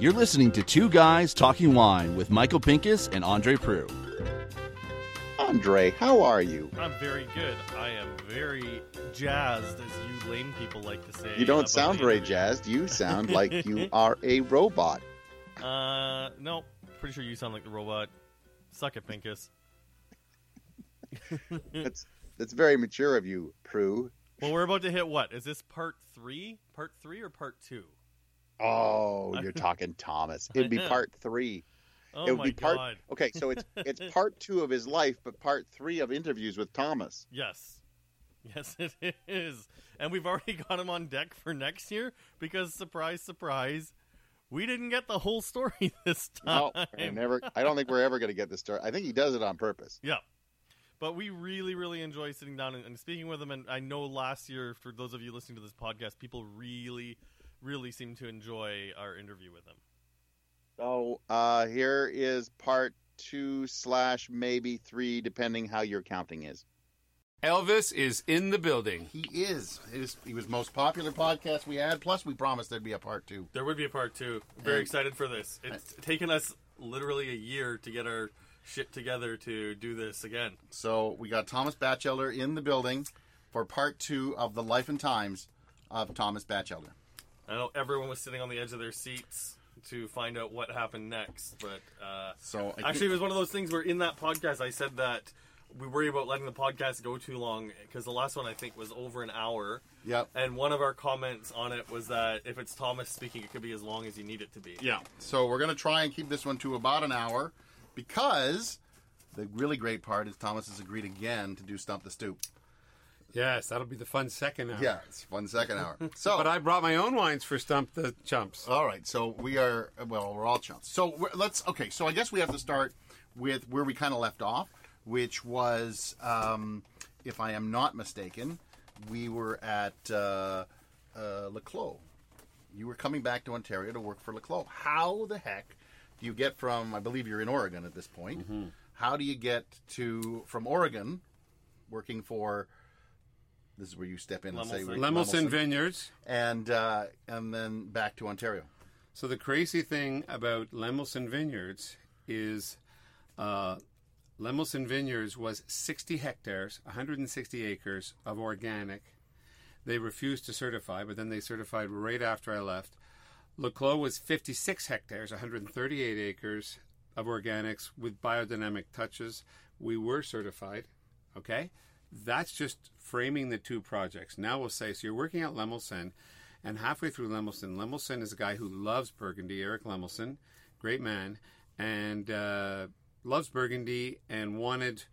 You're listening to Two Guys Talking Wine with Michael Pinkus and Andre Proulx. Andre, how are you? I'm very good. I am very jazzed, as you lame people like to say. You don't sound very interview. jazzed. You sound like you are a robot. Uh, no. Pretty sure you sound like the robot. Suck it, Pinkus. That's that's very mature of you, Proulx. Well, we're about to hit what? Is this part three? Part three or part two? Oh, you're talking Thomas. It'd be part three. Oh it would my be part. god. Okay, so it's it's part two of his life, but part three of interviews with Thomas. Yes. Yes, it is. And we've already got him on deck for next year because, surprise, surprise, we didn't get the whole story this time. No, I never. I don't think we're ever going to get the story. I think he does it on purpose. Yeah. But we really, really enjoy sitting down and, and speaking with them. And I know last year, for those of you listening to this podcast, people really, really seem to enjoy our interview with them. So uh, here is part two slash maybe three, depending how your counting is. Elvis is in the building. He is. It is. He was most popular podcast we had. Plus, we promised there'd be a part two. There would be a part two. Very And- excited for this. It's taken us literally a year to get our shit together to do this again. So we got Thomas Bachelder in the building for part two of the life and times of Thomas Bachelder. I know everyone was sitting on the edge of their seats to find out what happened next, but uh, So I actually, it was one of those things where in that podcast I said that we worry about letting the podcast go too long because the last one I think was over an hour. Yep. And one of our comments on it was that if it's Thomas speaking, it could be as long as you need it to be. Yeah. So we're going to try and keep this one to about an hour because the really great part is Thomas has agreed again to do Stump the Stoop. Yes, that'll be the fun second hour. Yeah, it's second hour. So, But I brought my own wines for Stump the Chumps. all right. So we are well, we're all chumps. So we're, let's okay. So I guess we have to start with where we kind of left off, which was, um, if I am not mistaken, we were at uh, uh, Le Clos. You were coming back to Ontario to work for Le Clos. How the heck do you get from? I believe you're in Oregon at this point. How do you get to from Oregon, working for? This is where you step in and say Lemelson. Lemelson Vineyards. and uh, and then back to Ontario. So the crazy thing about Lemelson Vineyards is uh, Lemelson Vineyards was 60 hectares, 160 acres of organic. They refused to certify, but then they certified right after I left. Le Clos was 56 hectares, 138 acres of organics with biodynamic touches. We were certified. Okay? That's just framing the two projects. Now we'll say so you're working at Lemelson, and halfway through Lemelson, Lemelson is a guy who loves Burgundy, Eric Lemelson, great man, and uh, loves Burgundy and wanted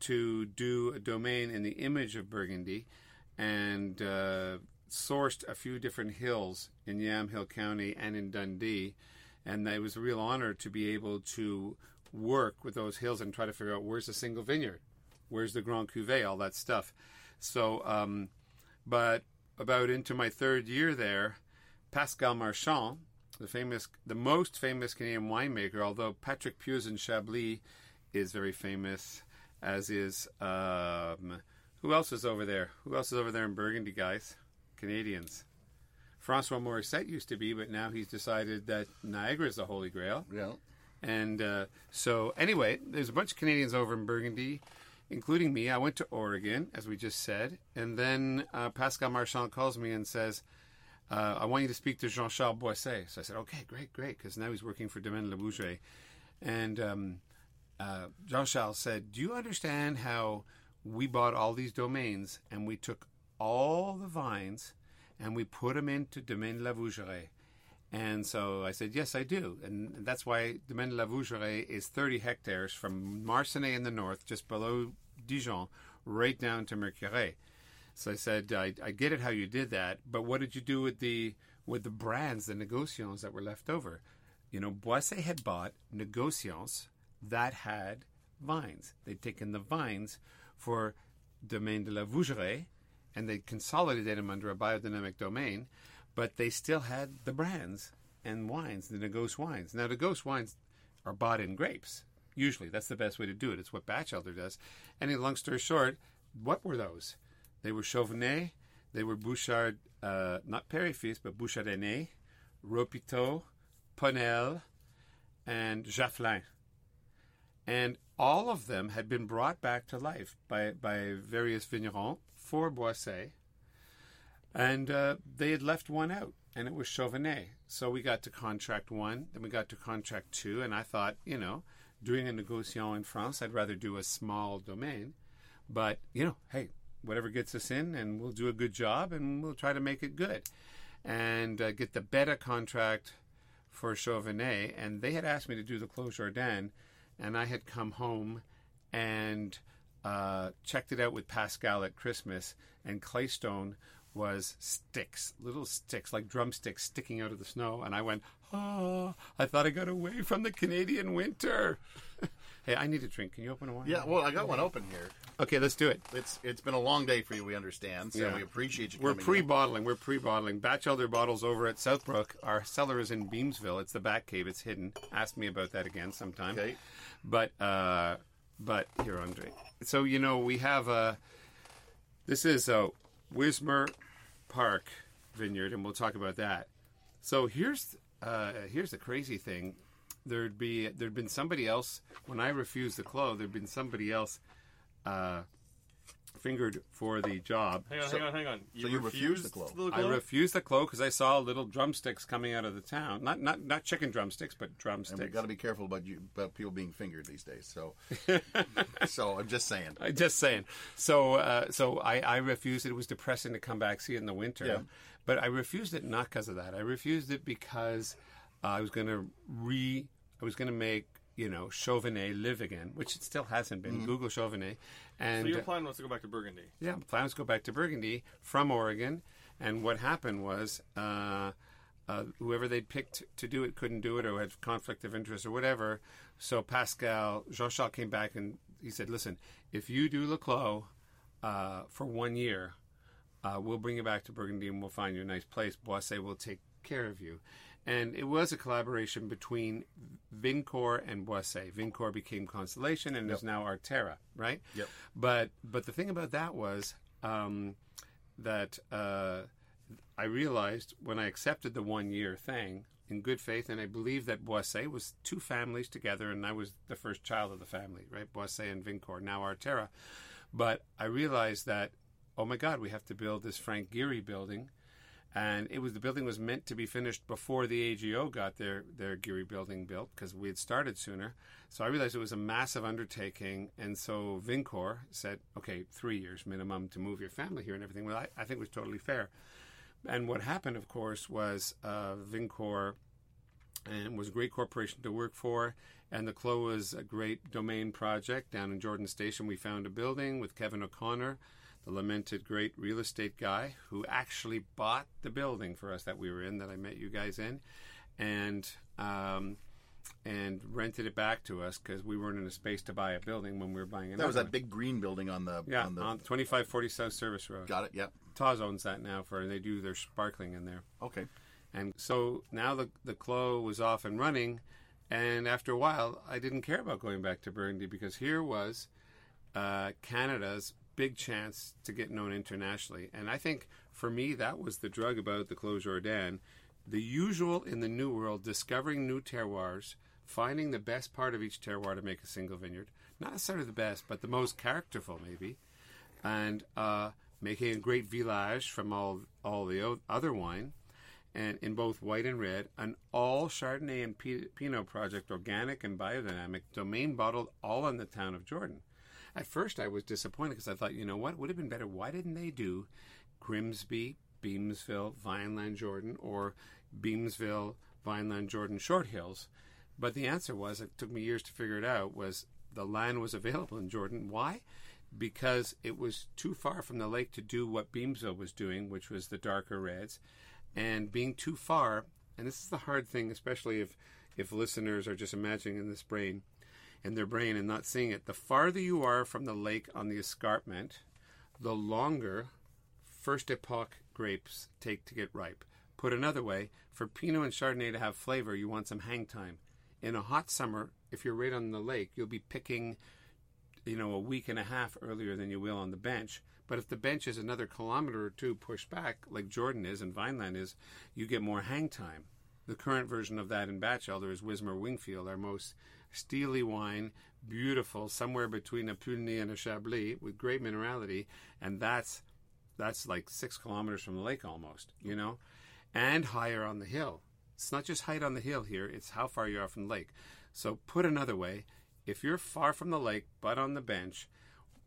to do a domain in the image of Burgundy and uh, sourced a few different hills in Yamhill County and in Dundee. And it was a real honor to be able to work with those hills and try to figure out where's the single vineyard, where's the Grand Cuvée, all that stuff. So, um, but about into my third year there, Pascal Marchand, the famous, the most famous Canadian winemaker, although Patrick Piuze Chablis is very famous, as is um, who else is over there? Who else is over there in Burgundy, guys? Canadians. Francois Morissette used to be, but now he's decided that Niagara is the Holy Grail. Yeah. And uh, so, anyway, there's a bunch of Canadians over in Burgundy, including me. I went to Oregon, as we just said. And then uh, Pascal Marchand calls me and says, uh, I want you to speak to Jean Charles Boisset. So I said, okay, great, great, because now he's working for Domaine La Vougeraie. And um, uh, Jean Charles said, Do you understand how we bought all these domains and we took all the vines and we put them into Domaine La Vougeraie? And so I said, Yes, I do. And that's why Domaine La Vougeraie is 30 hectares from Marsannay in the north, just below Dijon, right down to Mercurey. So I said, I, I get it how you did that, but what did you do with the with the brands, the negociants that were left over? You know, Boisset had bought negociants that had vines. They'd taken the vines for Domaine de la Vougeraie and they'd consolidated them under a biodynamic domain, but they still had the brands and wines, the Negos wines. Now, Negos wines are bought in grapes. Usually, that's the best way to do it. It's what Bachelder does. And long story short, what were those? They were Chauvenet. They were Bouchard, uh, not et but Bouchard Aîné, Ropiteau, Ponnelle, and Jaffelin. And all of them had been brought back to life by, by various vignerons for Boisset. And uh, they had left one out, and it was Chauvenet. So we got to contract one, then we got to contract two, and I thought, you know, doing a negociant in France, I'd rather do a small domain. But, you know, hey, whatever gets us in, and we'll do a good job, and we'll try to make it good. And uh, get the better contract for Chauvenet, and they had asked me to do the Clos Jordan, and I had come home and uh, checked it out with Pascal at Christmas, and Claystone was sticks, little sticks, like drumsticks sticking out of the snow. And I went, oh, I thought I got away from the Canadian winter. hey, I need a drink. Can you open a wine? Yeah, well, I got one open here. Okay, let's do it. It's it's been a long day for you. We understand, so Yeah. we appreciate you. We're pre-bottling. We're pre-bottling. Bachelder bottles over at Southbrook. Our cellar is in Beamsville. It's the back cave. It's hidden. Ask me about that again sometime. Okay. But uh, but here, Andre. So you know we have a. This is a Wismer Park vineyard, and we'll talk about that. So here's uh, here's the crazy thing. There'd be there'd been somebody else when I refused the close. There'd been somebody else uh, fingered for the job. Hang on, So- hang on, hang on. so you refused the clove? the I refused the clove because I saw little drumsticks coming out of the town. Not not not chicken drumsticks, but And we drumsticks. got to be careful about you about people being fingered these days. So, so I'm just saying. I'm just saying. So uh, so I, I refused it. It was depressing to come back see it in the winter. Yeah. But I refused it not because of that. I refused it because uh, I was going to re. I was going to make you know Chauvenet live again, which it still hasn't been. Google Chauvenet, and So your plan was to go back to Burgundy. Yeah, plans to go back to Burgundy from Oregon, and what happened was uh, uh, whoever they'd picked to do it couldn't do it, or had conflict of interest, or whatever. So Pascal Jean Charles came back and he said, "Listen, if you do Le Clos uh, for one year, uh, we'll bring you back to Burgundy and we'll find you a nice place. Boisset will take care of you." And it was a collaboration between Vincor and Boisset. Vincor became Constellation and is now Arterra, right? Yep. But but the thing about that was um, that uh, I realized when I accepted the one year thing in good faith, and I believe that Boisset was two families together, and I was the first child of the family, right? Boisset and Vincor, now Arterra. But I realized that oh my God, we have to build this Frank Gehry building. And it was the building was meant to be finished before the AGO got their their Gehry building built because we had started sooner. So I realized it was a massive undertaking, and so Vincor said, "Okay, three years minimum to move your family here and everything." Well, I, I think was totally fair. And what happened, of course, was uh, Vincor and was a great corporation to work for. And the Clo was a great domain project down in Jordan Station. We found a building with Kevin O'Connor, the lamented great real estate guy who actually bought the building for us that we were in, that I met you guys in, and um, and rented it back to us because we weren't in a space to buy a building when we were buying another. That was that one. big green building on the yeah on the. on 2540 South Service Road. got it. Yep. Tawse owns that now for, and they do their sparkling in there. Okay. And so now the the Clo was off and running, and after a while, I didn't care about going back to Burgundy because here was uh, Canada's big chance to get known internationally. And I think for me, that was the drug about the Clos Jordan. The usual in the New World, discovering new terroirs, finding the best part of each terroir to make a single vineyard. Not necessarily the best, but the most characterful, maybe. And uh, making a great village from all all the o- other wine, and in both white and red, an all Chardonnay and Pinot project, organic and biodynamic, domain bottled, all in the town of Jordan. At first, I was disappointed because I thought, you know what, would have been better. Why didn't they do Grimsby, Beamsville, Vineland, Jordan, or Beamsville, Vineland, Jordan, Short Hills? But the answer was, it took me years to figure it out, was the land was available in Jordan. Why? Because it was too far from the lake to do what Beamsville was doing, which was the darker reds, and being too far. And this is the hard thing, especially if if listeners are just imagining in this brain, in their brain, and not seeing it. The farther you are from the lake on the escarpment, the longer first epoch grapes take to get ripe. Put another way, for Pinot and Chardonnay to have flavor, you want some hang time. In a hot summer, if you're right on the lake, you'll be picking, you know, a week and a half earlier than you will on the bench. But if the bench is another kilometer or two pushed back, like Jordan is and Vineland is, you get more hang time. The current version of that in Bachelder is Wismer Wingfield, our most steely wine, beautiful, somewhere between a Puligny and a Chablis with great minerality, and that's that's like six kilometers from the lake almost, you know, and higher on the hill. It's not just height on the hill here; it's how far you are from the lake. So, put another way, if you're far from the lake but on the bench,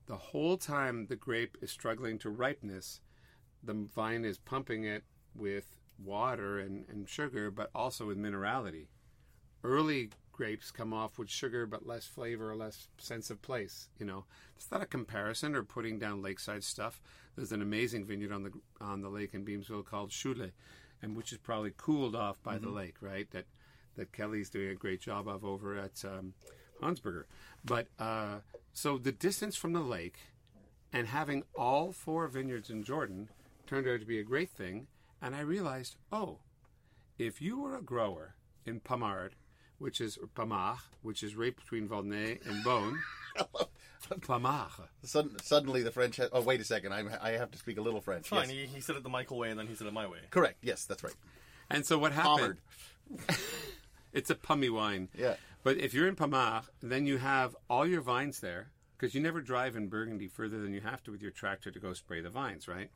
the whole time the grape is struggling to ripeness, the vine is pumping it with water and, and sugar, but also with minerality. Early grapes come off with sugar but less flavor or less sense of place. You know, it's not a comparison or putting down lakeside stuff. There's an amazing vineyard on the on the lake in Beamsville called Choulet, and which is probably cooled off by the lake, right? That that Kelly's doing a great job of over at um, Hansberger. But uh, so the distance from the lake and having all four vineyards in Jordan turned out to be a great thing. And I realized, oh, if you were a grower in Pommard, which is or Pommard, which is right between Volnay and Beaune, Pommard. Sudden, suddenly, the French. Has, oh, wait a second. I, I have to speak a little French. Fine. Yes. He, he said it the Michael way, and then he said it my way. Correct. Yes, that's right. And so what happened? It's a pummy wine. Yeah. But if you're in Pommard, then you have all your vines there because you never drive in Burgundy further than you have to with your tractor to go spray the vines, right?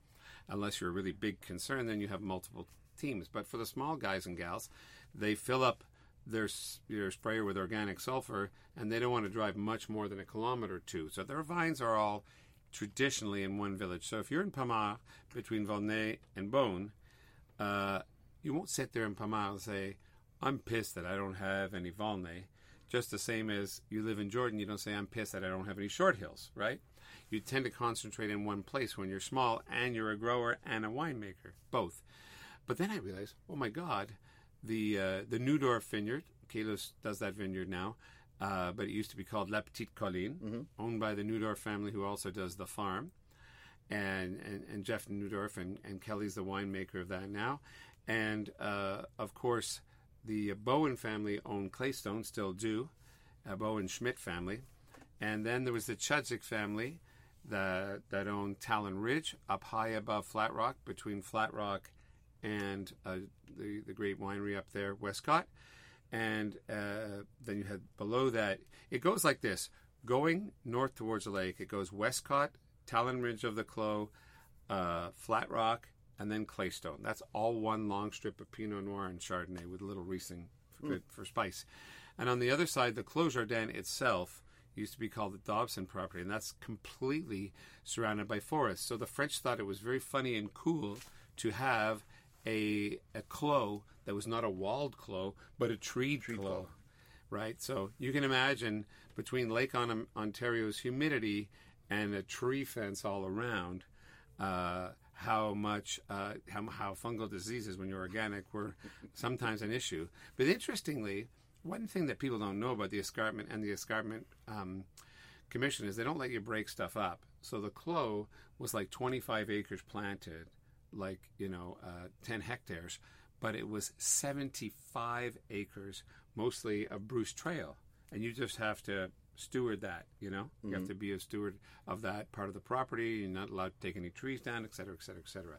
Unless you're a really big concern, then you have multiple teams. But for the small guys and gals, they fill up their their sprayer with organic sulfur, and they don't want to drive much more than a kilometer or two. So their vines are all traditionally in one village. So if you're in Pommard between Volnay and Beaune, uh, you won't sit there in Pommard and say, I'm pissed that I don't have any Volnay. Just the same as you live in Jordan, you don't say, I'm pissed that I don't have any short hills, right? You tend to concentrate in one place when you're small and you're a grower and a winemaker, both. But then I realized, oh my God, the uh, the Newdorf vineyard, Kalos does that vineyard now, uh, but it used to be called La Petite Colline, owned by the Newdorf family who also does the farm and, and, and Jeff Newdorf and, and Kelly's the winemaker of that now. And uh, of course, the Bowen family owned Claystone, still do, uh, Bowen Schmidt family. And then there was the Chudzik family that, that owned Talon Ridge up high above Flat Rock, between Flat Rock and uh, the, the great winery up there, Westcott. And uh, then you had below that, it goes like this going north towards the lake, it goes Westcott, Talon Ridge of the Clo, uh, Flat Rock, and then Claystone. That's all one long strip of Pinot Noir and Chardonnay with a little Riesling for, good, for spice. And on the other side, the Clos Jordan itself used to be called the Dobson property, and that's completely surrounded by forests. So the French thought it was very funny and cool to have a a clos that was not a walled clo, but a treed, clo. right? So you can imagine between Lake On- Ontario's humidity and a tree fence all around, uh, how much uh, how, how fungal diseases when you're organic were sometimes an issue. But interestingly, one thing that people don't know about the escarpment and the escarpment um, commission is they don't let you break stuff up. So the CLO was like 25 acres planted, like you know, uh, 10 hectares, but it was 75 acres, mostly of Bruce Trail, and you just have to steward that. You know, you have to be a steward of that part of the property. You're not allowed to take any trees down, et cetera, et cetera, et cetera.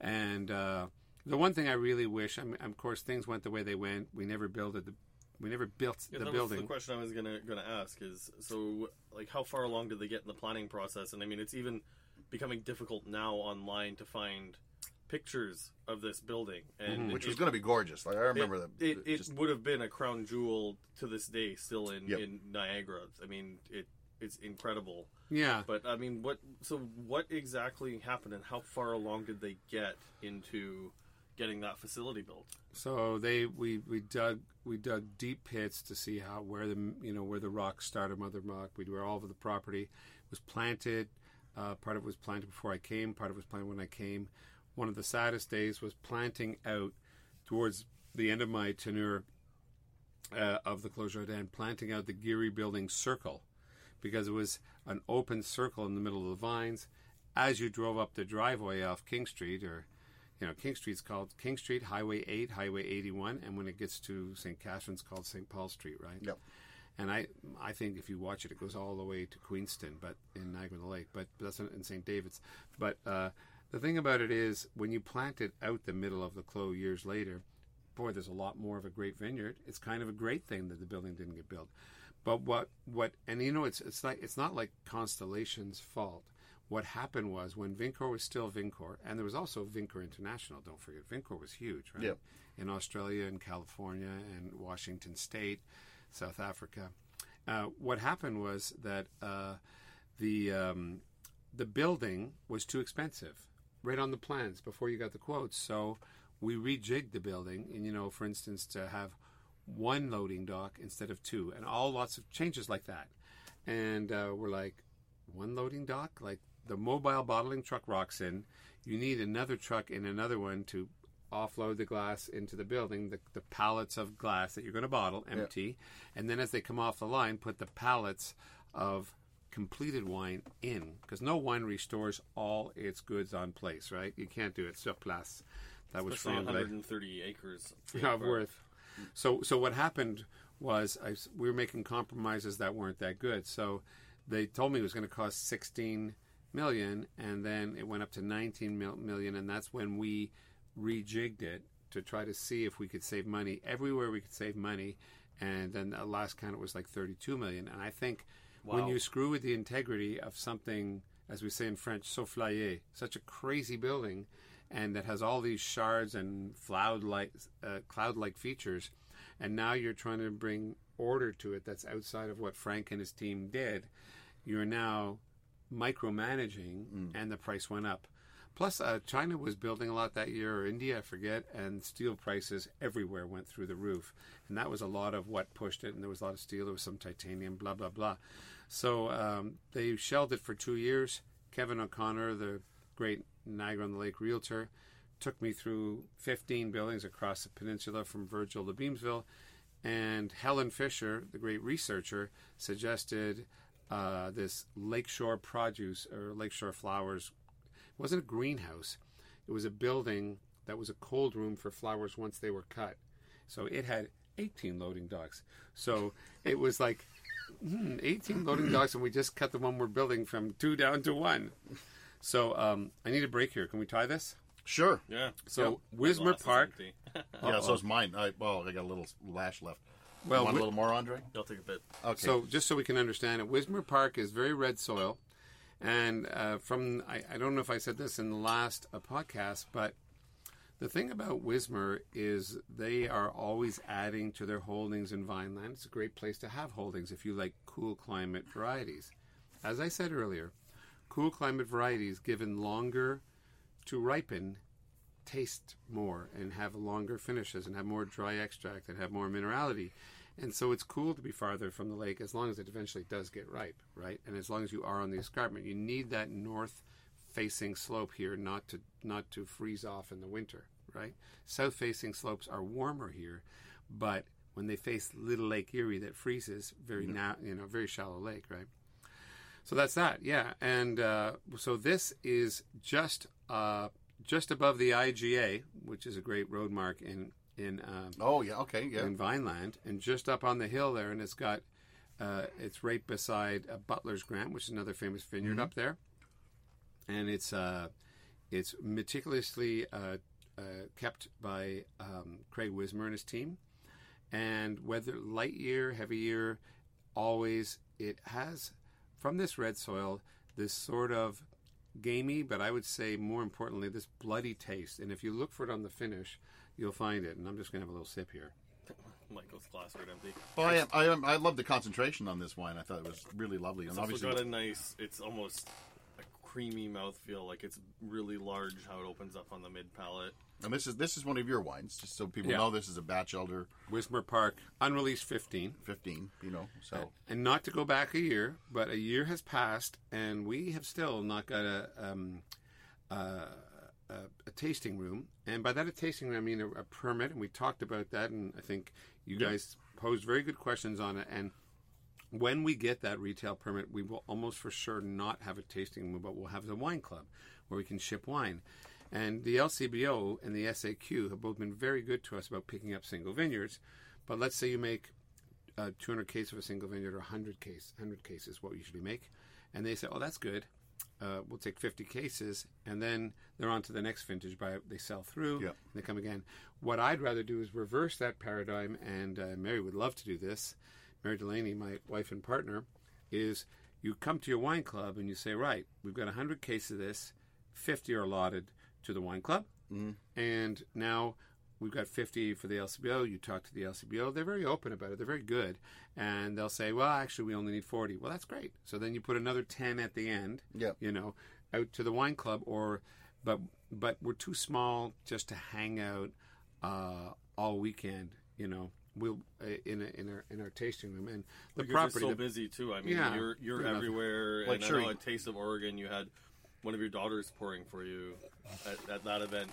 And uh, the one thing I really wish, I mean, of course, things went the way they went. We never built the, we never built Yeah, the that building. was the question I was gonna gonna ask is so like how far along did they get in the planning process? And I mean, it's even becoming difficult now online to find pictures of this building, and mm-hmm. Which it, was going to be gorgeous. Like I remember it, the, it, the- it just- would have been a crown jewel to this day, still in, Yep. in Niagara. I mean, it it's incredible. yeah, But I mean, what so what exactly happened, and how far along did they get into getting that facility built? So they we, we dug we dug deep pits to see how where the you know where the rocks started, mother rock. We were all over the property. It was planted. Uh, part of it was planted before I came. Part of it was planted when I came. One of the saddest days was planting out towards the end of my tenure uh, of the Clos Jordan, planting out the Gehry Building circle because it was an open circle in the middle of the vines. As you drove up the driveway off King Street, or you know, King Street's called King Street, Highway 8, Highway 81, and when it gets to St. Catharines, called St. Paul Street, right? Yep. And I, I think if you watch it, it goes all the way to Queenston, but in Niagara Lake. But, that's in St. David's. But uh, the thing about it is, when you plant it out the middle of the Clos years later, boy, there's a lot more of a great vineyard. It's kind of a great thing that the building didn't get built. But what what and you know it's it's like it's not like Constellation's fault. What happened was when Vincor was still Vincor, and there was also Vincor International. Don't forget, Vincor was huge, right? Yep. In Australia and California and Washington State, South Africa. Uh, what happened was that uh, the um, the building was too expensive, right on the plans before you got the quotes. So we rejigged the building, and you know, for instance, to have one loading dock instead of two, and all lots of changes like that. And uh, we're like, one loading dock, like the mobile bottling truck rocks in. You need another truck and another one to offload the glass into the building, the, the pallets of glass that you're going to bottle empty, and then as they come off the line, put the pallets of completed wine in because no winery stores all its goods on place, right? You can't do it sur place. That was Especially from 130 acres of worth. So, so what happened was I, s- we were making compromises that weren't that good. So they told me it was going to cost 16 million, and then it went up to 19 mil- million, and that's when we rejigged it to try to see if we could save money everywhere we could save money. And then the last count it was like 32 million. And I think when you screw with the integrity of something, as we say in French, soufflé, such a crazy building, and that has all these shards and cloud-like, uh, cloud-like features, and now you're trying to bring order to it that's outside of what Frank and his team did. You're now micromanaging, and the price went up. Plus, uh, China was building a lot that year, or India, I forget, and steel prices everywhere went through the roof. And that was a lot of what pushed it. And there was a lot of steel, there was some titanium, blah, blah, blah. So um, they shelled it for two years. Kevin O'Connor, the great Niagara on the Lake realtor, took me through 15 buildings across the peninsula from Virgil to Beamsville. And Helen Fisher, the great researcher, suggested uh, this lakeshore produce or lakeshore flowers it wasn't a greenhouse. It was a building that was a cold room for flowers once they were cut. So it had 18 loading docks. So it was like hmm, 18 loading docks, and we just cut the one we're building from two down to one. So um, I need a break here. Can we tie this? Sure. Yeah. So My Wismer Park. yeah, so it's mine. I, well, I got a little lash left. Well, Want a little more, Andre? I'll take a bit. Okay. So just so we can understand it, Wismer Park is very red soil, and uh, from I, I don't know if I said this in the last uh, podcast, but the thing about Wismer is they are always adding to their holdings in Vineland. It's a great place to have holdings if you like cool climate varieties. As I said earlier, cool climate varieties given longer to ripen taste more and have longer finishes and have more dry extract and have more minerality. And so it's cool to be farther from the lake as long as it eventually does get ripe, right? And as long as you are on the escarpment, you need that north facing slope here not to not to freeze off in the winter, right? South facing slopes are warmer here, but when they face Little Lake Erie that freezes, very now you know, very shallow lake, right? So that's that, yeah. And uh, so this is just uh, just above the IGA, which is a great road mark in in um, oh, yeah. Okay. Yeah. in Vineland, and just up on the hill there, and it's got uh, it's right beside uh, Butler's Grant, which is another famous vineyard up there, and it's uh, it's meticulously uh, uh, kept by um, Craig Wismer and his team, and whether light year, heavy year, always it has from this red soil this sort of gamey, but I would say more importantly this bloody taste, and if you look for it on the finish, you'll find it. And I'm just gonna have a little sip here. Michael's glass right empty. Well, I am, I am. I love the concentration on this wine. I thought it was really lovely, and It's also obviously, got a nice. It's almost a creamy mouthfeel. Like it's really large how it opens up on the mid palate. and this is this is one of your wines, just so people Yeah. know. This is a batch elder, Wismer Park, unreleased 15. fifteen. You know, so And not to go back a year, but a year has passed, and we have still not got a um, uh, a, a tasting room. And by that, a tasting room, I mean a, a permit. And we talked about that, and I think you guys posed very good questions on it. And when we get that retail permit, we will almost for sure not have a tasting room, but we'll have the wine club where we can ship wine. And the LCBO and the SAQ have both been very good to us about picking up single vineyards. But let's say you make uh, 200 cases of a single vineyard or 100 case 100 cases what we usually make and they say oh that's good uh, we'll take 50 cases and then they're on to the next vintage by they sell through Yeah. and they come again what i'd rather do is reverse that paradigm and uh, mary would love to do this mary delaney my wife and partner is you come to your wine club and you say right we've got 100 cases of this 50 are allotted to the wine club and now we've got 50 for the LCBO. You talk to the LCBO. They're very open about it. They're very good. And they'll say, well, actually, we only need 40. Well, that's great. So then you put another 10 at the end, Yep. you know, out to the wine club or, but, but we're too small just to hang out, uh, all weekend, you know, we'll, uh, in, a, in our, in our tasting room and the But you're property. so busy too. I mean, Yeah, you're you're everywhere. Like, and sure, I know at Taste of Oregon, you had one of your daughters pouring for you at, at that event.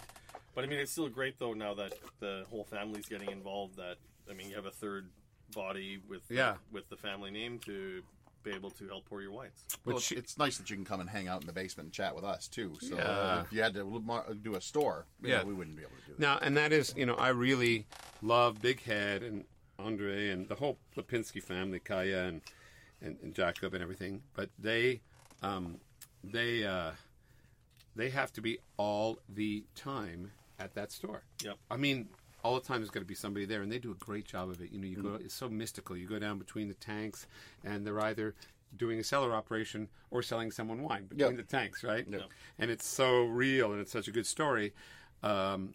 But I mean, it's still great though now that the whole family's getting involved. That I mean, you have a third body with Yeah. with the family name to be able to help pour your wines. Well, it's, it's nice that you can come and hang out in the basement and chat with us too. So Yeah. if you had to do a store, you Yeah. know, we wouldn't be able to do that. Now, and that is, you know, I really love Big Head and Andre and the whole Lipinski family, Kaya and, and, and Jacob and everything. But they, um, they, uh, they have to be all the time at that store. Yep. I mean, all the time there's got to be somebody there, and they do a great job of it. You know, you go, it's so mystical. You go down between the tanks, and they're either doing a cellar operation or selling someone wine between Yep. the tanks, right? Yep. And it's so real, and it's such a good story. Um,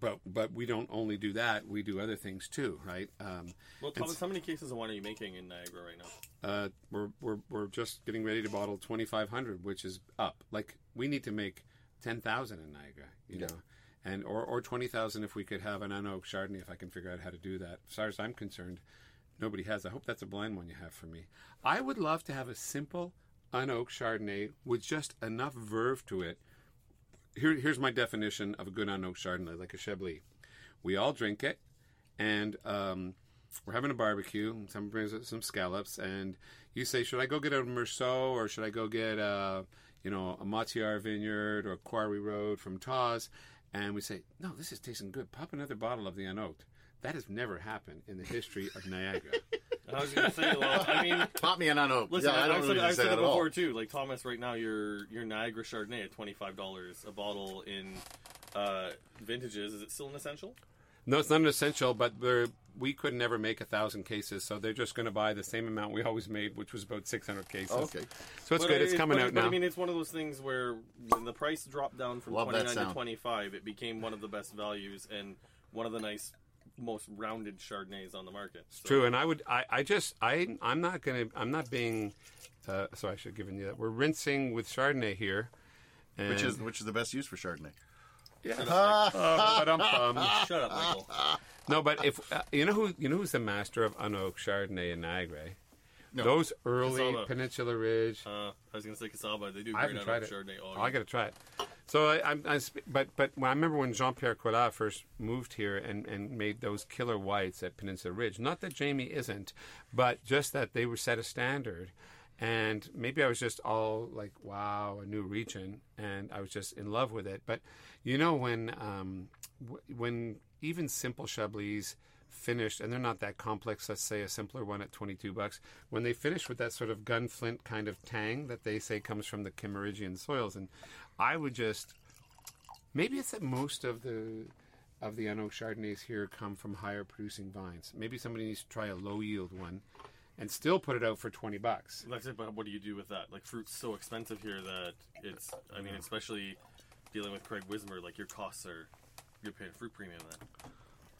but but we don't only do that; we do other things too, right? Um, Well, Thomas, how many cases of wine are you making in Niagara right now? uh, we're, we're we're just getting ready to bottle 2,500, which is up. Like we need to make 10,000 in Niagara, you know, and or or 20,000 if we could have an unoaked Chardonnay. If I can figure out how to do that, as far as I'm concerned, nobody has. I hope that's a blind one you have for me. I would love to have a simple unoaked Chardonnay with just enough verve to it. Here, here's my definition of a good unoaked Chardonnay, like a Chablis. We all drink it, and um, we're having a barbecue. Someone brings some scallops, and you say, "Should I go get a Meursault or should I go get a, you know, a Matiar Vineyard or Quarry Road from Tawse?" And we say, "No, this is tasting good. Pop another bottle of the unoaked." That has never happened in the history of Niagara. I was going to say, well, I mean, Pop me an unoaked. Listen, yeah, I I, don't have really said, I've say said that it at all. before too. Like Thomas, right now your your Niagara Chardonnay at twenty five dollars a bottle in uh, vintages. Is it still an essential? No, it's not an essential, but we're, we could never make a thousand cases, so they're just going to buy the same amount we always made, which was about six hundred cases. Okay. so it's But good. it- It's coming but, out but now. I mean, it's one of those things where when the price dropped down from Love twenty nine to twenty five, it became one of the best values and one of the nice, most rounded Chardonnays on the market. So, True, and I would, I, I just, I, I'm not gonna, I'm not being. Uh, so I should have given you that. We're rinsing with Chardonnay here, and, Which is which is the best use for Chardonnay? Yeah. Uh, ba-dum-bum. Shut up, Michael. no, but if uh, you know who, you know who's the master of unoaked Chardonnay and Niagara? No. Those early Casaba. Peninsula Ridge. Uh, I was going to say Casaba. They do I great haven't on tried it. Chardonnay. Oh, Oh, I got to try it. So I, I'm, I, sp- but but when I remember when Jean Pierre Colas first moved here and, and made those killer whites at Peninsula Ridge. Not that Jamie isn't, but just that they were set a standard. And maybe I was just all like, wow, a new region, and I was just in love with it. But you know when um, w- when even simple Chablis finished, and they're not that complex. Let's say a simpler one at twenty two bucks. When they finish with that sort of gunflint kind of tang that they say comes from the Kimmeridgian soils, and I would just maybe it's that most of the of the unoaked Chardonnays here come from higher producing vines. Maybe somebody needs to try a low yield one, and still put it out for twenty bucks. That's it, but what do you do with that? Like fruit's so expensive here that it's. I mean, especially dealing with Craig Wismer, like your costs are. You're paying fruit premium then.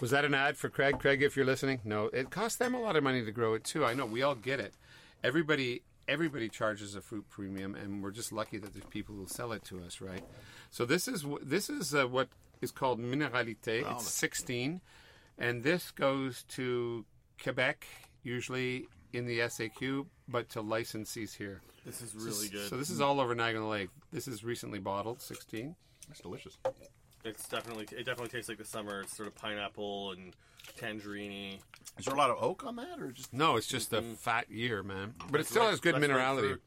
Was that an ad for Craig? Craig, if you're listening, no, it costs them a lot of money to grow it too. I know we all get it. Everybody, everybody charges a fruit premium, and we're just lucky that there's people who sell it to us, right? So this is this is uh, what is called mineralité. Oh, it's 16, and this goes to Quebec, usually in the SAQ, but to licensees here. This is really good. So this is all over Niagara Lake. This is recently bottled, 16. It's delicious. It's definitely it definitely tastes like the summer. It's sort of pineapple and tangerine. Is there a lot of oak on that, or just No, it's just a mm-hmm. fat year, man. Oh, but it still red- has good that's minerality. fruit.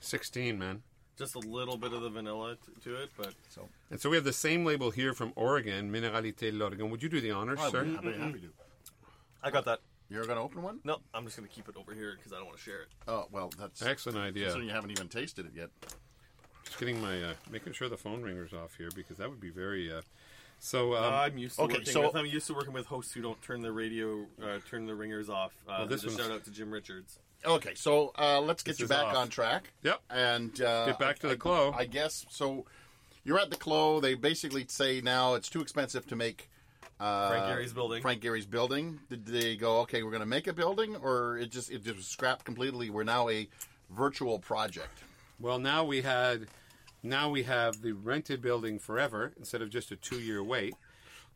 16, man. Just a little bit of the vanilla t- to it, but so? And so we have the same label here from Oregon, Mineralité de l'Oregon. Would you do the honors, I'd sir? I'd be happy to. Mm-hmm. I got that. You're going to open one? No, I'm just gonna keep it over here because I don't want to share it. Oh well, that's Excellent idea. So you haven't even tasted it yet. Just getting my uh, making sure the phone ringer's off here because that would be very. Uh, so um, I'm used to okay, working so- with. I'm used to working with hosts who don't turn the radio, uh, turn the ringers off. Uh, Well, this just one's- shout out to Jim Richards. Okay, so uh, let's get This you is back off. on track. Yep. And uh, Get back to the I- Clo. I guess so. You're at the Clo. They basically say now it's too expensive to make uh, Frank Gehry's building. Frank Gehry's building. Did they go? Okay, we're going to make a building, or it just it just was scrapped completely? We're now a virtual project. well, now we had, now we have the rented building forever instead of just a two-year wait.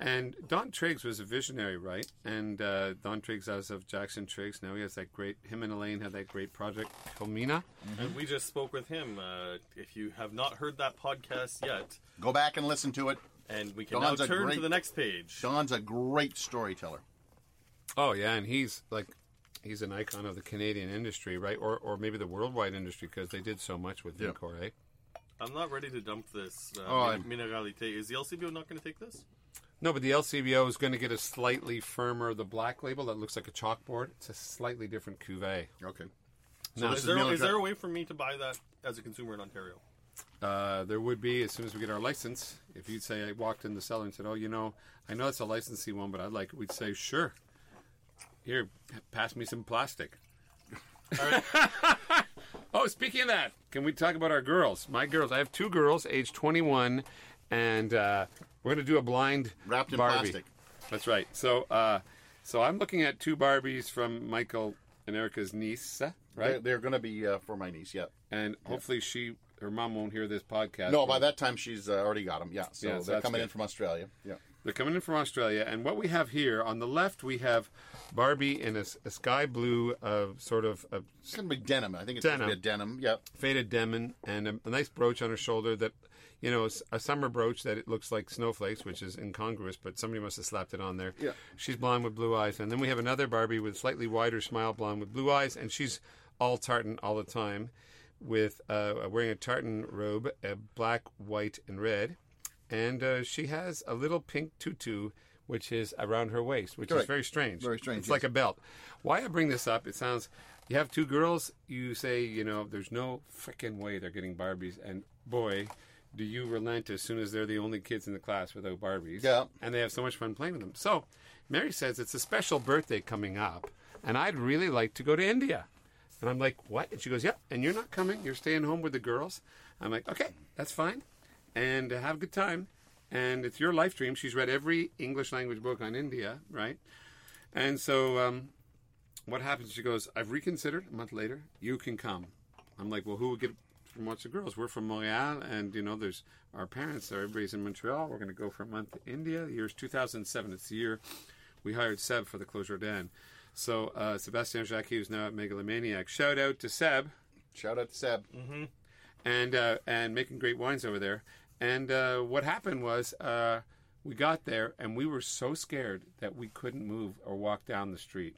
And Don Triggs was a visionary, right? And uh, Don Triggs, as of Jackson Triggs, now he has that great. Him and Elaine had that great project, Culmina. And we just spoke with him. Uh, if you have not heard that podcast yet, Go back and listen to it. And we can Don's now a turn great- to the next page. Don's a great storyteller. Oh yeah, and he's like, he's an icon of the Canadian industry, right? Or or maybe the worldwide industry because they did so much with Yeah. Vincor, eh? I'm not ready to dump this. Uh, Oh, I'm- Mineralité. Is the LCBO not going to take this? No, but the LCBO is going to get a slightly firmer, the black label that looks like a chalkboard. It's a slightly different cuvee. Okay. No, this Is there, Miller there a way for me to buy that as a consumer in Ontario? Uh, there would be as soon as we get our license. If you'd say I walked in the cellar and said, "Oh, you know, I know it's a licensee one, but I'd like," it," we'd say, "Sure." Here, pass me some plastic. oh, speaking of that, can we talk about our girls? My girls. I have two girls, age 21, and uh, we're going to do a blind Wrapped in Barbie. plastic. That's right. So, uh, so I'm looking at two Barbies from Michael and Erica's niece, right? They're, they're going to be uh, for my niece. Yeah. and hopefully she, her mom, won't hear this podcast. No, by that time she's uh, already got them. Yeah. So Yeah, so they're that's coming in good. from Australia. Yeah. They're coming in from Australia, and what we have here on the left, we have Barbie in a, s- a sky blue, uh, sort of a It's going to be denim. I think it's to be a denim. Yep. faded denim, and a, a nice brooch on her shoulder that, you know, is a summer brooch that it looks like snowflakes, which is incongruous, but somebody must have slapped it on there. Yeah. She's blonde with blue eyes, and then we have another Barbie with slightly wider smile, blonde with blue eyes, and she's all tartan all the time, with uh, wearing a tartan robe, uh, black, white, and red, and uh, she has a little pink tutu. Which is around her waist, which is very strange. Very strange, It's yes. like a belt. Why I bring this up? It sounds you have two girls. You say you know there's no freaking way they're getting Barbies, and boy, do you relent as soon as they're the only kids in the class without Barbies. Yeah. and they have so much fun playing with them. So Mary says it's a special birthday coming up, and I'd really like to go to India. And I'm like, what? And she goes, yep. And you're not coming. You're staying home with the girls. I'm like, okay, that's fine, and uh, have a good time. And it's your life dream. She's read every English language book on India, right? And so, um, what happens? She goes, I've reconsidered. A month later, you can come. I'm like, well, who would get from What's the Girls? We're from Montreal, and you know, there's our parents. Everybody's in Montreal. We're going to go for a month to India. The year's 2007. It's the year we hired Seb for the Clos Jordan. So uh, Sebastien Jacquey, who's now at Megalomaniac. Shout out to Seb Shout out to Seb. and uh, and making great wines over there. And uh, what happened was uh, we got there and we were so scared that we couldn't move or walk down the street.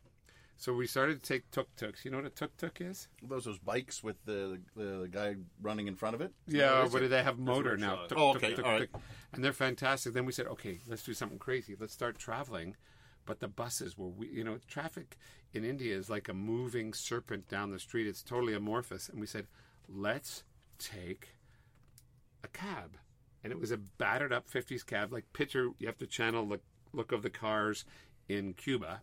So we started to take tuk tuks. You know what a tuk tuk is? Those those bikes with the, the the guy running in front of it. Yeah, What but is it? they have motor now. Tuk, Oh, tuk, okay, tuk, all right. tuk. And they're fantastic. Then we said, okay, let's do something crazy. Let's start traveling. But the buses were, we, you know, traffic in India is like a moving serpent down the street. It's totally amorphous. And we said, let's take a cab. And it was a battered up 50s cab. Like, picture, you have to channel the look of the cars in Cuba.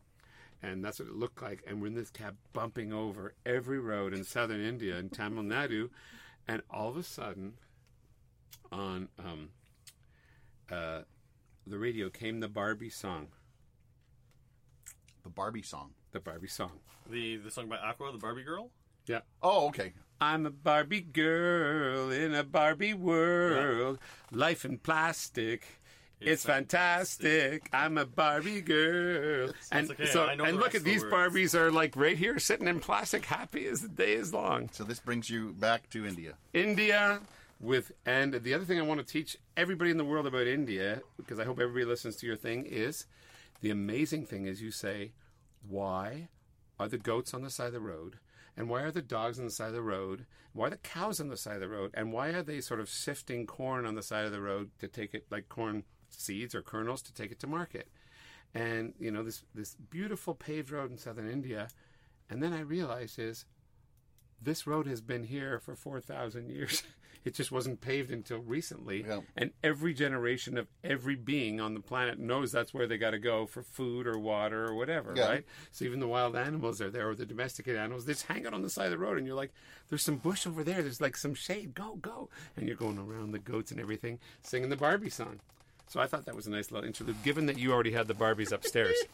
And that's what it looked like. And we're in this cab bumping over every road in southern India in Tamil Nadu. And all of a sudden, on um, uh, the radio came the Barbie song. The Barbie song. The Barbie song. The the song by Aqua, the Barbie girl. Yeah. Oh, okay. I'm a Barbie girl in a Barbie world. Life in plastic. It's, It's fantastic. I'm a Barbie girl. And okay. so I know and the look at the these words. Barbies are like right here sitting in plastic happy as the day is long. So this brings you back to India. India with and the other thing I want to teach everybody in the world about India because I hope everybody listens to your thing is the amazing thing is you say why are the goats on the side of the road? And why are the dogs on the side of the road? Why are the cows on the side of the road? And why are they sort of sifting corn on the side of the road to take it like corn seeds or kernels to take it to market? And you know this this beautiful paved road in southern India, and then I realized is this road has been here for 4,000 years. It just wasn't paved until recently. Yeah. And every generation of every being on the planet knows that's where they got to go for food or water or whatever, Yeah. right? So even the wild animals are there or the domesticated animals, they just hang out on the side of the road and you're like, there's some bush over there. There's like some shade. Go, go. And you're going around the goats and everything singing the Barbie song. So I thought that was a nice little interlude, given that you already had the Barbies upstairs.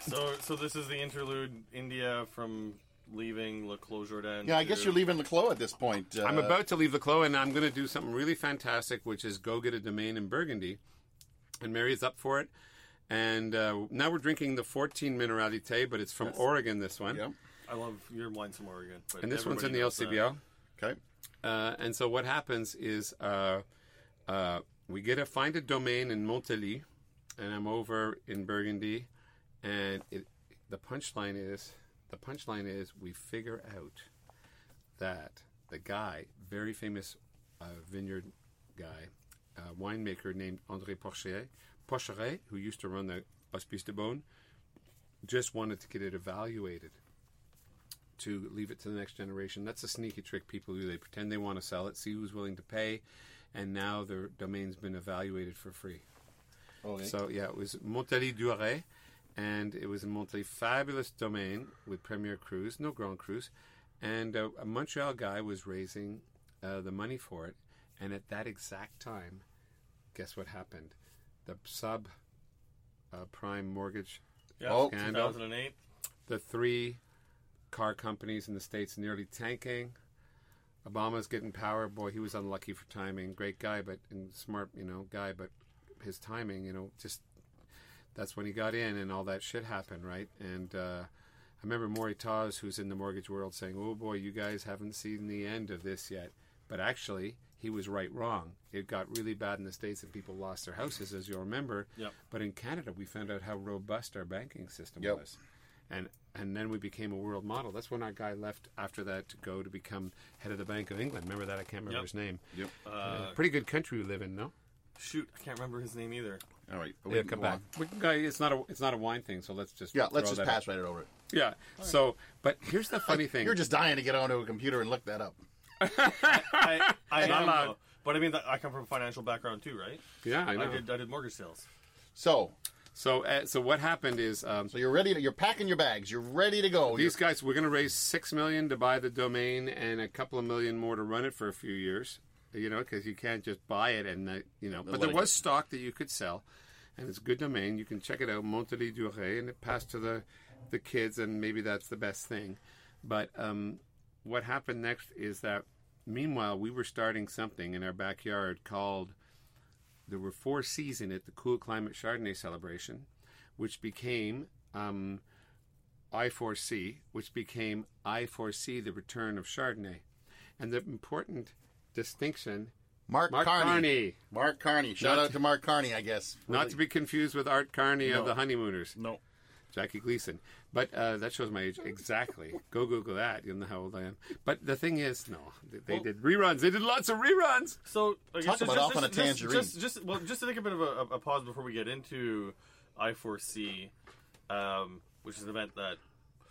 So, so this is the interlude. India from leaving Le Clos Jordan. Yeah, I guess to- you're leaving the Clos at this point. Uh, I'm about to leave the Clos, and I'm going to do something really fantastic, which is go get a domain in Burgundy. And Mary is up for it. And uh, now we're drinking the 14 Mineralité, but it's from Oregon, this one. Yeah. I love your wines from Oregon. But And this one's in the everybody knows that. LCBO. Okay. Uh, and so what happens is uh, uh, we get a find a domain in Monthelie, and I'm over in Burgundy, and it, the punchline is the punchline is we figure out that the guy, very famous uh, vineyard guy, uh, winemaker named André Porcheret, Porcheret, who used to run the Hospices de Beaune, just wanted to get it evaluated to leave it to the next generation. That's a sneaky trick people do. They pretend they want to sell it, see who's willing to pay, and now their domain's been evaluated for free. Okay. So yeah, it was Monthelie Douhairet, and it was a Monthelie fabulous domain with Premier Crus, no Grand Crus, and uh, a Montreal guy was raising uh, the money for it, and at that exact time, guess what happened? The sub uh, prime mortgage Yeah, Oh. scandal 2008. the three car companies in the states nearly tanking. Obama's getting power. Boy, he was unlucky for timing. Great guy, but and smart, you know, guy, but his timing, you know, just that's when he got in, and all that shit happened, right? And uh, I remember Moray Tawse, who's in the mortgage world, saying, "Oh boy, you guys haven't seen the end of this yet." But actually, he was right wrong. It got really bad in the states, and people lost their houses, as you'll remember. Yep. But in Canada, we found out how robust our banking system Yep. was and and then we became a world model. That's when our guy left after that to go to become head of the Bank of England. Remember that? I can't remember Yep. his name. Yep. Uh, Pretty good country we live in, no? Shoot, I can't remember his name either. All right. but Yeah, can come back. We can go, it's not a it's not a wine thing, so let's just Yeah, let's just pass out. right over it. Yeah. So, but here's the funny thing. You're just dying to get onto a computer and look that up. I, I Not am, allowed. though. But I mean, that- I come from a financial background too, right? yeah, I know. did. I did mortgage sales. So, So uh, so what happened is um, so you're ready to, you're packing your bags. You're ready to go. these guys we're going to raise six million to buy the domain and a couple of million more to run it for a few years. You know, because you can't just buy it and uh, you know. But there was stock that you could sell, and it's a good domain. You can check it out, Monthelie Douhairet, and it passed to the the kids, and maybe that's the best thing. But um, what happened next is that meanwhile we were starting something in our backyard called there were four C's in it the Cool Climate Chardonnay Celebration, which became um, I4C, which became I4C, the Return of Chardonnay. And the important distinction, Mark, Mark Carney. Carney. Mark Carney. Shout Not out to- to Mark Carney, I guess. not to be confused with Art Carney of the Honeymooners, No. Jackie Gleason. But uh, that shows my age exactly. Go Google that. You'll know how old I am. But the thing is, no, they, they Well- did reruns. They did lots of reruns. So I Talk guess about just, off on a just, just- tangerine. Just, just, well, just to take a bit of a, a pause before we get into I4C, um, which is an event that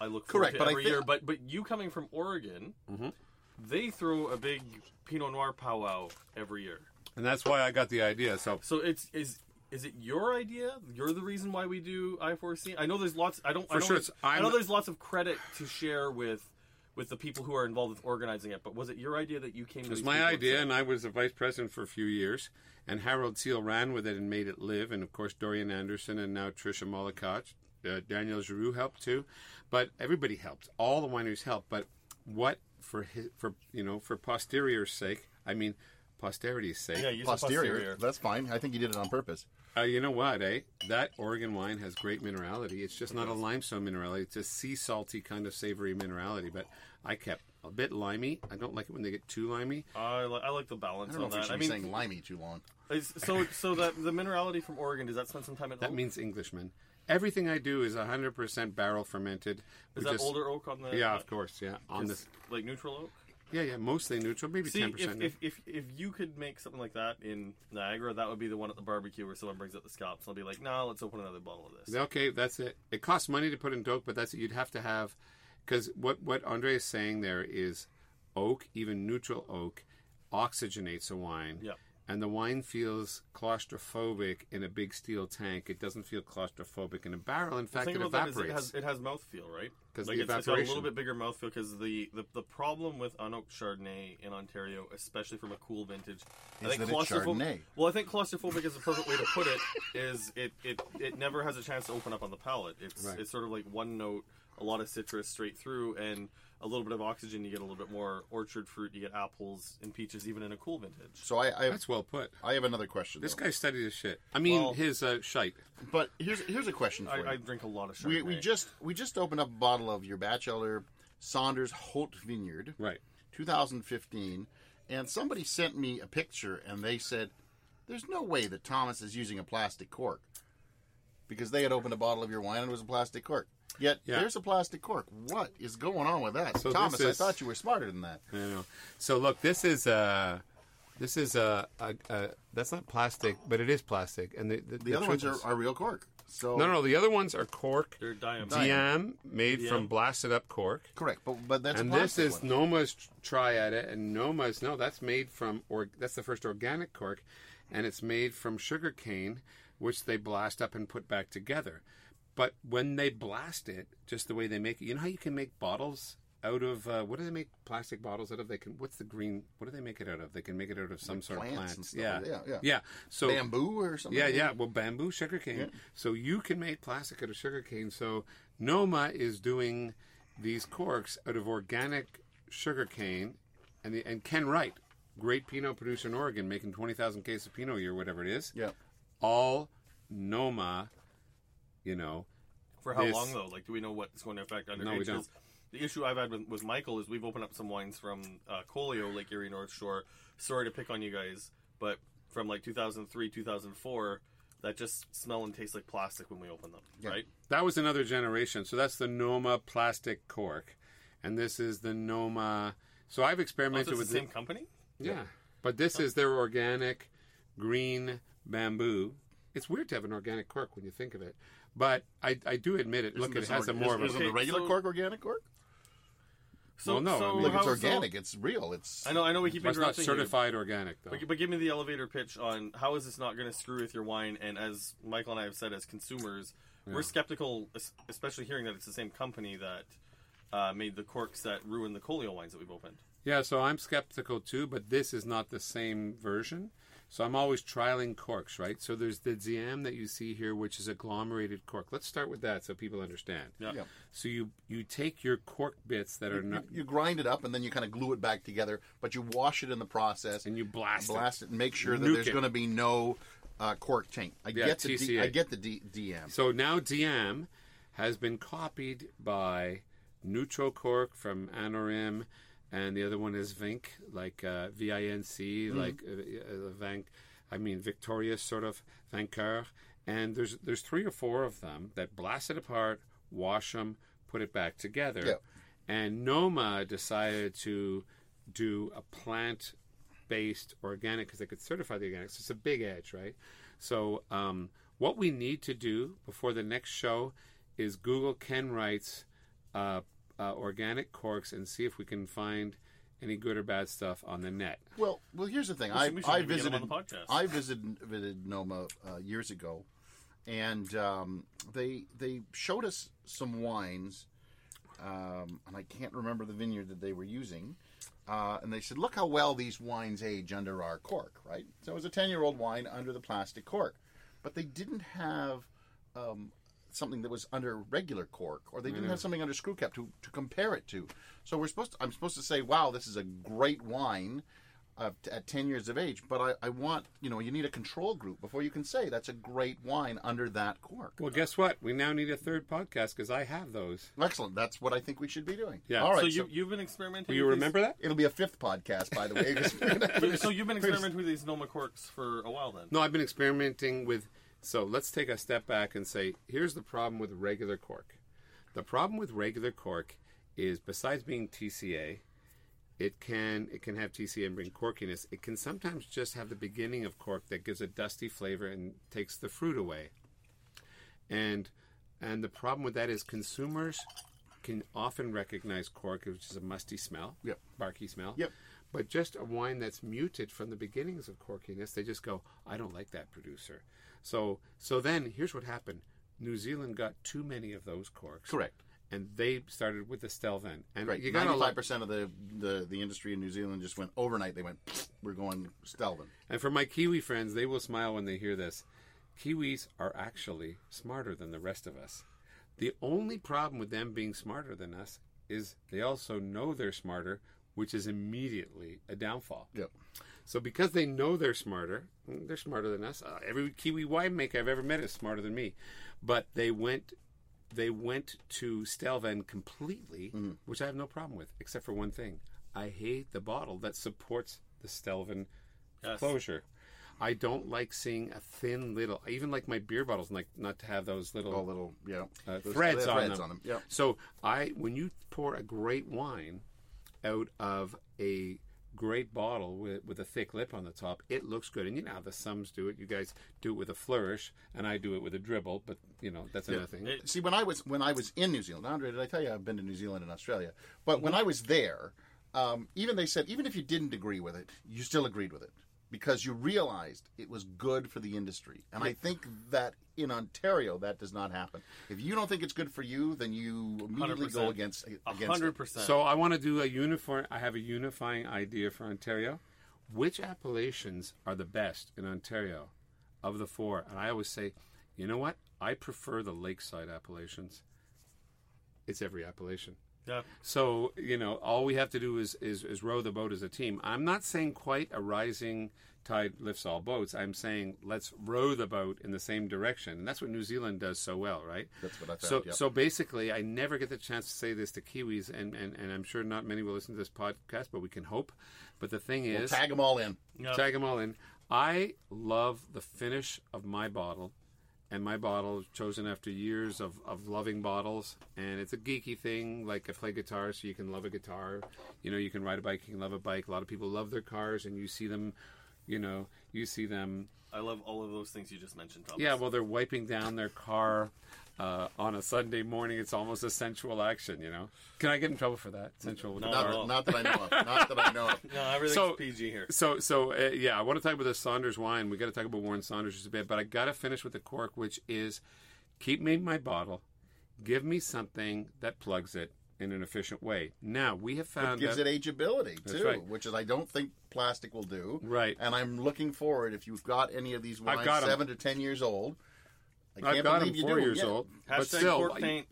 I look forward Correct, to but I every thi- year. But but you coming from Oregon, Mm-hmm. They throw a big Pinot Noir powwow every year. And that's why I got the idea. So So it's is is it your idea? You're the reason why we do I4C. I know there's lots. I don't. I For know sure, it's- I know there's lots of credit to share with with the people who are involved with organizing it. But was it your idea that you came? It to was my idea, and I was the vice president for a few years. And Harald Thiel ran with it and made it live. And of course, Dorian Anderson and now Trisha Mollicott, uh, Daniel Giroux helped too. But everybody helped. All the wineries helped. But what for his, for you know for posterior's sake? I mean, posterity's sake. yeah, you Posterior. posterior. That's fine. I think you did it on purpose. Uh, you know what, eh? That Oregon wine has great minerality. It's just not a limestone minerality. It's a sea salty kind of savory minerality. But I kept a bit limey. I don't like it when they get too limey. I, li- I like the balance I don't know on if we that. should I be mean, saying limey too long. is- so so that the minerality from Oregon does that spend some time at That oak? means Englishman. Everything I do is 100% barrel fermented. is We that just- older oak on the? Yeah, of course. Yeah, on is this. like neutral oak. Yeah, yeah, mostly neutral, maybe See, ten if, percent. if, if if you could make something like that in Niagara, that would be the one at the barbecue where someone brings up the scalps. I'll be like, no, let's open another bottle of this. Okay, that's it. It costs money to put in oak, but that's it. You'd have to have because what what Andre is saying there is oak, even neutral oak, oxygenates a wine. Yep. And the wine feels claustrophobic in a big steel tank. It doesn't feel claustrophobic in a barrel. In fact, it about that is evaporates. it has it has mouthfeel, right? 'Cause like the it's, it's got a little bit bigger mouthfeel because the, the the problem with unoaked Chardonnay in Ontario, especially from a cool vintage, I Is think that it's claustrophobic. Chardonnay. Well, I think claustrophobic is the perfect way to put it. Is it it it never has a chance to open up on the palate. It's Right. it's sort of like one note, a lot of citrus straight through, and a little bit of oxygen. You get a little bit more orchard fruit. You get apples and peaches, even in a cool vintage. So I I, That's well put. I have another question. This though. guy studied his shit. I mean, Well- his uh, shite. But here's here's a question for you. I, I drink a lot of Chardonnay. we, we just we just opened up a bottle of your Bachelder Saunders Holt Vineyard, Right. 2015, and somebody sent me a picture and they said, "There's no way that Thomas is using a plastic cork," because they had opened a bottle of your wine and it was a plastic cork. Yet Yeah. there's a plastic cork. What is going on with that, So Thomas? is- I thought you were smarter than that. I know. So look, this is uh this is a, a, a that's not plastic, but it is plastic, and the the, The, other ones are, are real cork. So no, no, the other ones are cork, They're diamond. Diam made Diam. from blasted up cork, correct, but but that's and a this is one. Noma's Triada, and Noma's no, that's made from or that's the first organic cork, and it's made from sugar cane, which they blast up and put back together. But when they blast it, just the way they make it, you know how you can make bottles out of uh, what do they make plastic bottles out of? They can. What's the green? What do they make it out of? They can make it out of some sort plants of plants. stuff Yeah. yeah, yeah. yeah. So bamboo or something. yeah, like yeah. Well, bamboo, sugarcane. So you can make plastic out of sugarcane. So Noma is doing these corks out of organic sugarcane, and the, and Ken Wright, great Pinot producer in Oregon, making twenty thousand cases of Pinot a year, whatever it is. Yeah. All Noma, you know. For how This- long though? Like, do we know what's going to affect underage? No, we don't. 'Cause The issue I've had with, with Michael is we've opened up some wines from uh, Colio, Lake Erie North Shore. Sorry to pick on you guys, but from like 2003, 2004, that just smell and taste like plastic when we open them, Yeah. right? That was another generation. So that's the Noma plastic cork, and this is the Noma. So I've Oh, experimented so it's with the same company. Yeah. But this is their organic green bamboo. It's weird to have an organic cork when you think of it. But I, I do admit it. Look, it this has a more org- of Isn't a. the regular so- cork organic cork? So, Well, no, I so mean- Look, it's organic. so- it's real. It's I know, I know. We keep But it's not interrupting you. certified organic, though. But, but give me the elevator pitch on how is this not going to screw with your wine? And as Michael and I have said, as consumers, we're skeptical, especially hearing that it's the same company that uh, made the corks that ruined the Colio wines that we've opened. Yeah, so I'm skeptical too, but this is not the same version. So I'm always trialing corks, right? So there's the Diam that you see here, which is agglomerated cork. Let's start with that so people understand. Yeah. Yeah. So you you take your cork bits that are you, not, you grind it up and then you kind of glue it back together, but you wash it in the process and you blast, blast it and make sure that Nuke there's going to be no uh, cork taint. I Yeah, get the D, TCA. I get the D, Diam. So now Diam has been copied by Neutrocork from Amorim, and the other one is Vinc, like uh, V I N C, like uh, Vanc. I mean Victorious sort of Vainqueur. And there's there's three or four of them that blast it apart, wash them, put it back together. Yeah. And Noma decided to do a plant based organic because they could certify the organics. It's a big edge, right? So, um, what we need to do before the next show is Google Ken Wright's uh, uh, organic corks and see if we can find any good or bad stuff on the net. Well, well, here's the thing. We I should- we should I maybe get him visited the podcast. I visited, visited Noma uh, years ago, and um, they they showed us some wines, um, and I can't remember the vineyard that they were using. Uh, and they said, "Look how well these wines age under our cork." Right. So it was a ten-year-old wine under the plastic cork, but they didn't have um, something that was under regular cork, or they didn't have something under screw cap to, to compare it to. So we're supposed to, I'm supposed to say, "Wow, this is a great wine." Uh, t- at 10 years of age, but I, I want, you know, you need a control group before you can say that's a great wine under that cork. Well, guess what? We now need a third podcast because I have those. Excellent. That's what I think we should be doing. Yeah. All right. so so you you've been experimenting. Do you with remember that? it'll be a fifth podcast, by the way. 'cause we're gonna- These, so you've been experimenting with these Noma corks for a while then. No, I've been experimenting with. So let's take a step back and say, here's the problem with regular cork. The problem with regular cork is, besides being TCA, It can it can have TCA and bring corkiness. It can sometimes just have the beginning of cork that gives a dusty flavor and takes the fruit away. And and the problem with that is consumers can often recognize cork, which is a musty smell, Yep. barky smell. Yep. But just a wine that's muted from the beginnings of corkiness, they just go, I don't like that producer. So so then here's what happened. New Zealand got too many of those corks. Correct. And they started with the Stelvin. And Right. you got a Ninety-five lot, percent of the, the the industry in New Zealand just went overnight. They went, we're going Stelvin. And for my Kiwi friends, they will smile when they hear this. Kiwis are actually smarter than the rest of us. The only problem with them being smarter than us is they also know they're smarter, which is immediately a downfall. Yep. So because they know they're smarter, mm, they're smarter than us. Uh, every Kiwi winemaker I've ever met is smarter than me. But they went they went to Stelvin completely, which I have no problem with, except for one thing. I hate the bottle that supports the Stelvin Yes. closure. I don't like seeing a thin little, I even like my beer bottles, like not to have those little All little, yeah. uh, threads, on, threads them. on them. Yep. So I, when you pour a great wine out of a great bottle with, with a thick lip on the top, it looks good. And you know how the Sums do it. You guys do it with a flourish, and I do it with a dribble. But you know that's another thing. It- See, when I was when I was in New Zealand, Andre, did I tell you I've been to New Zealand and Australia? But when I was there, um, even they said even if you didn't agree with it, you still agreed with it because you realized it was good for the industry. And I think that in Ontario that does not happen. If you don't think it's good for you, then you immediately go 100%. against A against hundred it. percent. So I want to do a uniform. I have a unifying idea for Ontario. Which appellations are the best in Ontario of the four? And I always say, you know what? I prefer the lakeside appellations. It's every appellation. Yeah. So you know, all we have to do is, is is row the boat as a team. I'm not saying quite a rising tide lifts all boats. I'm saying let's row the boat in the same direction, and that's what New Zealand does so well, right? That's what I found, So yep. so basically, I never get the chance to say this to Kiwis, and, and, and I'm sure not many will listen to this podcast, but we can hope. But the thing We'll is, tag them all in. Yeah. tag them all in. I love the finish of my bottle, and my bottle chosen after years of, of loving bottles. And it's a geeky thing. Like I play guitar, so you can love a guitar. You know, you can ride a bike, you can love a bike. A lot of people love their cars, and you see them. You know, you see them. I love all of those things you just mentioned, Thomas. Yeah, well, they're wiping down their car uh, on a Sunday morning. It's almost a sensual action. You know, can I get in trouble for that? Sensual No. Not, not that I know of. Not that I know of. no, everything's So- PG here. So, so uh, yeah, I want to talk about the Saunders wine. We got to talk about Warren Saunders just a bit, but I got to finish with the cork, which is keep me my bottle, give me something that plugs it in an efficient way. Now we have It found gives that, it ageability too, right. which is I don't think plastic will do. Right. And I'm looking forward if you've got any of these wines got 'em. seven to ten years old. I I've got believe them you four do 'em years yet. old, but Hashtag still, cork paint.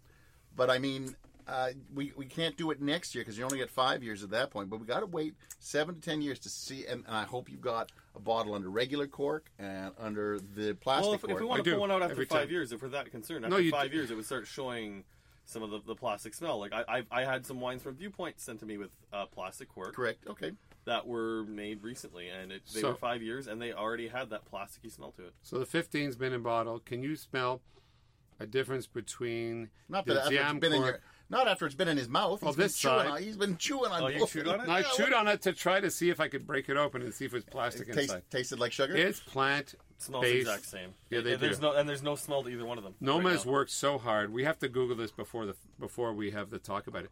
But I mean, uh, we we can't do it next year because you only get five years at that point. But we got to wait seven to ten years to see. And, and I hope you've got a bottle under regular cork and under the plastic Well, if, cork. if we I want to do, pull one out after every five time. years, if we're that concerned, after you five d- years, it would start showing some of the, the plastic smell. Like I, I, I had some wines from Viewpoint sent to me with uh, plastic cork Correct. Okay. that were made recently, and it, they So- were five years, and they already had that plasticky smell to it. so the 15's been in bottle. Can you smell a difference between Not the that after jam it's been in cork? your, not after it's been in his mouth. Well, He's been this chewing side- on. He's been chewing on. Oh, you both. chewed on it? No, I Yeah, chewed on it to try to see if I could break it open and see if it's plastic It taste, inside. tasted like sugar. It's plant smells based. the exact same. Yeah, they And there's do. no and there's no smell to either one of them. Noma right has now. worked so hard. We have to Google this before the before we have the talk about it.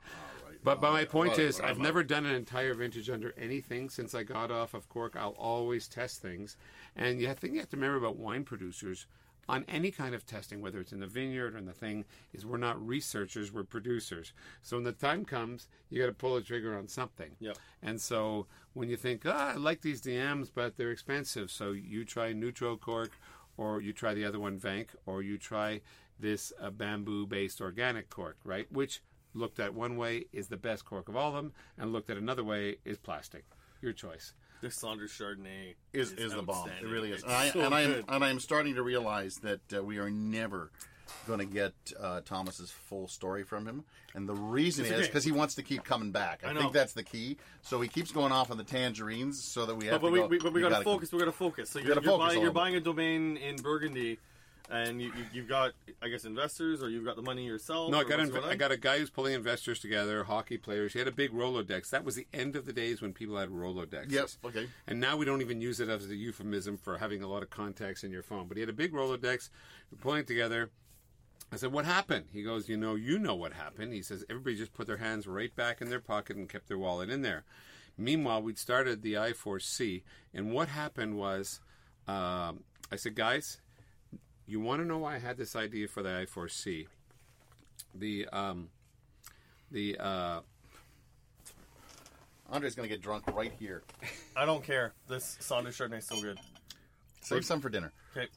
But but my point Right, is, right, I've never done an entire vintage under anything since I got off of cork. I'll always test things, and the thing you have to remember about wine producers on any kind of testing, whether it's in the vineyard or in the thing, is we're not researchers, we're producers. So when the time comes, you got to pull the trigger on something. Yep. And so when you think, ah, I like these Diams, but they're expensive, so you try Neutrocork, or you try the other one, Vank, or you try this uh, bamboo-based organic cork, right? Which looked at one way is the best cork of all of them, and looked at another way is plastic. Your choice. This Saunders Chardonnay is, is the bomb. It really is. It's And I, so and I am and I am starting to realize that uh, we are never going to get uh, Thomas's full story from him, and the reason It's is because he wants to keep coming back. I, I think that's the key. So he keeps going off on the tangerines, so that we have But, but to we, go. we, but we you gotta, gotta focus. We gotta focus. So you're, gotta you're focus buying you're buying a domain in Burgundy. And you, you, you've got, I guess, investors, or you've got the money yourself. No, I got inv- I got a guy who's pulling investors together, hockey players. He had a big Rolodex. That was the end of the days when people had Rolodexes. Yep. Okay. And now we don't even use it as a euphemism for having a lot of contacts in your phone. But he had a big Rolodex. Pulling it together. I said, "What happened?" He goes, "You know, you know what happened." He says, "Everybody just put their hands right back in their pocket and kept their wallet in there." Meanwhile, we'd started the I4C, and what happened was, um, I said, "Guys, you want to know why I had this idea for the I4C? The um, the uh, Andre's going to get drunk right here. I don't care. This Saunders Chardonnay is so good. Save some for dinner. Okay.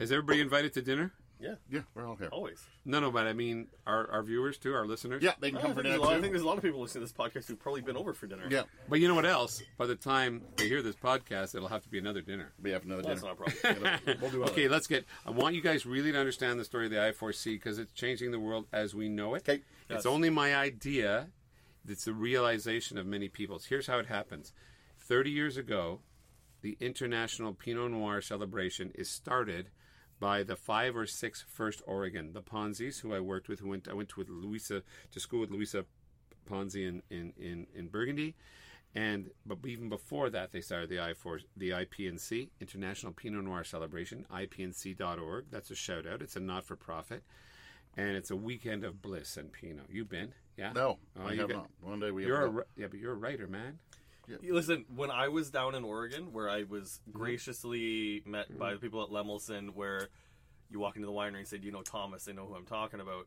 is everybody invited to dinner?" Yeah. Yeah, we're all here. Always. No, no, but I mean our, our viewers too, our listeners. Yeah, they can I, come think for there's dinner a lot, I too. think there's a lot of people listening to this podcast who've probably been over for dinner. Yeah, But you know what else? By the time they hear this podcast, it'll have to be another dinner. we have another Well, that's dinner. not a problem. We'll do Okay, let's get. I want you guys really to understand the story of the I4C because it's changing the world as we know it. Okay. It's only my idea. It's the realization of many people's. Here's how it happens. 30 years ago, the International Pinot Noir celebration is started by the five or six first Oregon, the Ponzis, who I worked with, who went I went with Louisa to school with Louisa Ponzi in, in, in, in Burgundy. And but even before that, they started the I four the IPNC International Pinot Noir Celebration IPNC.org. That's a shout out. It's a not for profit, and it's a weekend of bliss and Pinot. You been? Yeah. No, Oh, I have not. One day we You're have a yeah, but you're a writer, man. You Listen, when I was down in Oregon, where I was mm-hmm. graciously met by mm-hmm. the people at Lemelson, where you walk into the winery and say, "Do you know Thomas?" They know who I'm talking about.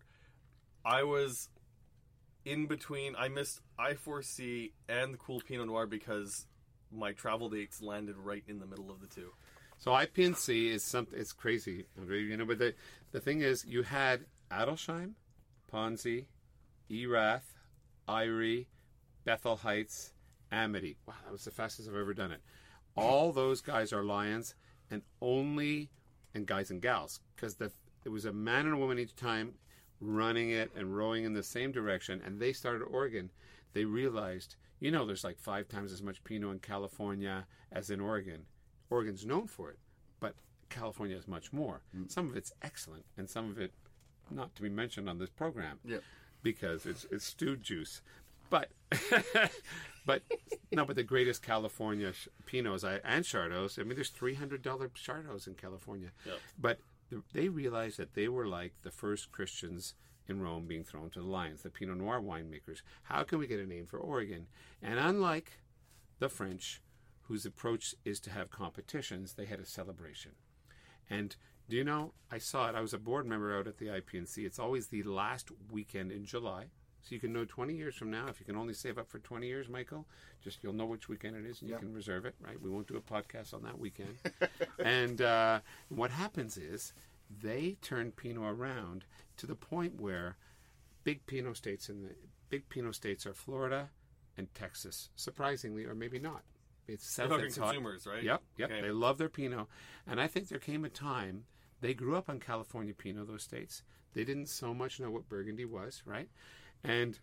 I was in between. I missed I4C and the cool Pinot Noir because my travel dates landed right in the middle of the two. So IPNC is something. It's crazy, you know. But the the thing is, you had Adelsheim, Ponzi, Erath, Eyrie, Bethel Heights, Amity. Wow, that was the fastest I've ever done it. All those guys are lions, and only and guys and gals because the it was a man and a woman each time running it and rowing in the same direction. And they started Oregon. They realized, you know, there's like five times as much Pinot in California as in Oregon. Oregon's known for it, but California is much more. Hmm. Some of it's excellent, and some of it not to be mentioned on this program. Yep. Because it's it's stewed juice, but but no, but the greatest California sh- Pinots I, and Chardos. I mean, there's three hundred dollar Chardos in California, Yep. but th- they realized that they were like the first Christians in Rome being thrown to the lions, the Pinot Noir winemakers. How can we get a name for Oregon? And unlike the French, whose approach is to have competitions, they had a celebration. And do you know, I saw it. I was a board member out at the IPNC. It's always the last weekend in July. So you can know 20 years from now, if you can only save up for 20 years, Michael, just you'll know which weekend it is and you can reserve it, right? We won't do a podcast on that weekend. and uh, what happens is they turn Pinot around to the point where big Pinot states in the big Pinot states are Florida and Texas, surprisingly, or maybe not. It's south talking it's hot. consumers, right? Yep, yep. Okay. They love their Pinot, and I think there came a time they grew up on California Pinot. Those states they didn't so much know what Burgundy was, right? And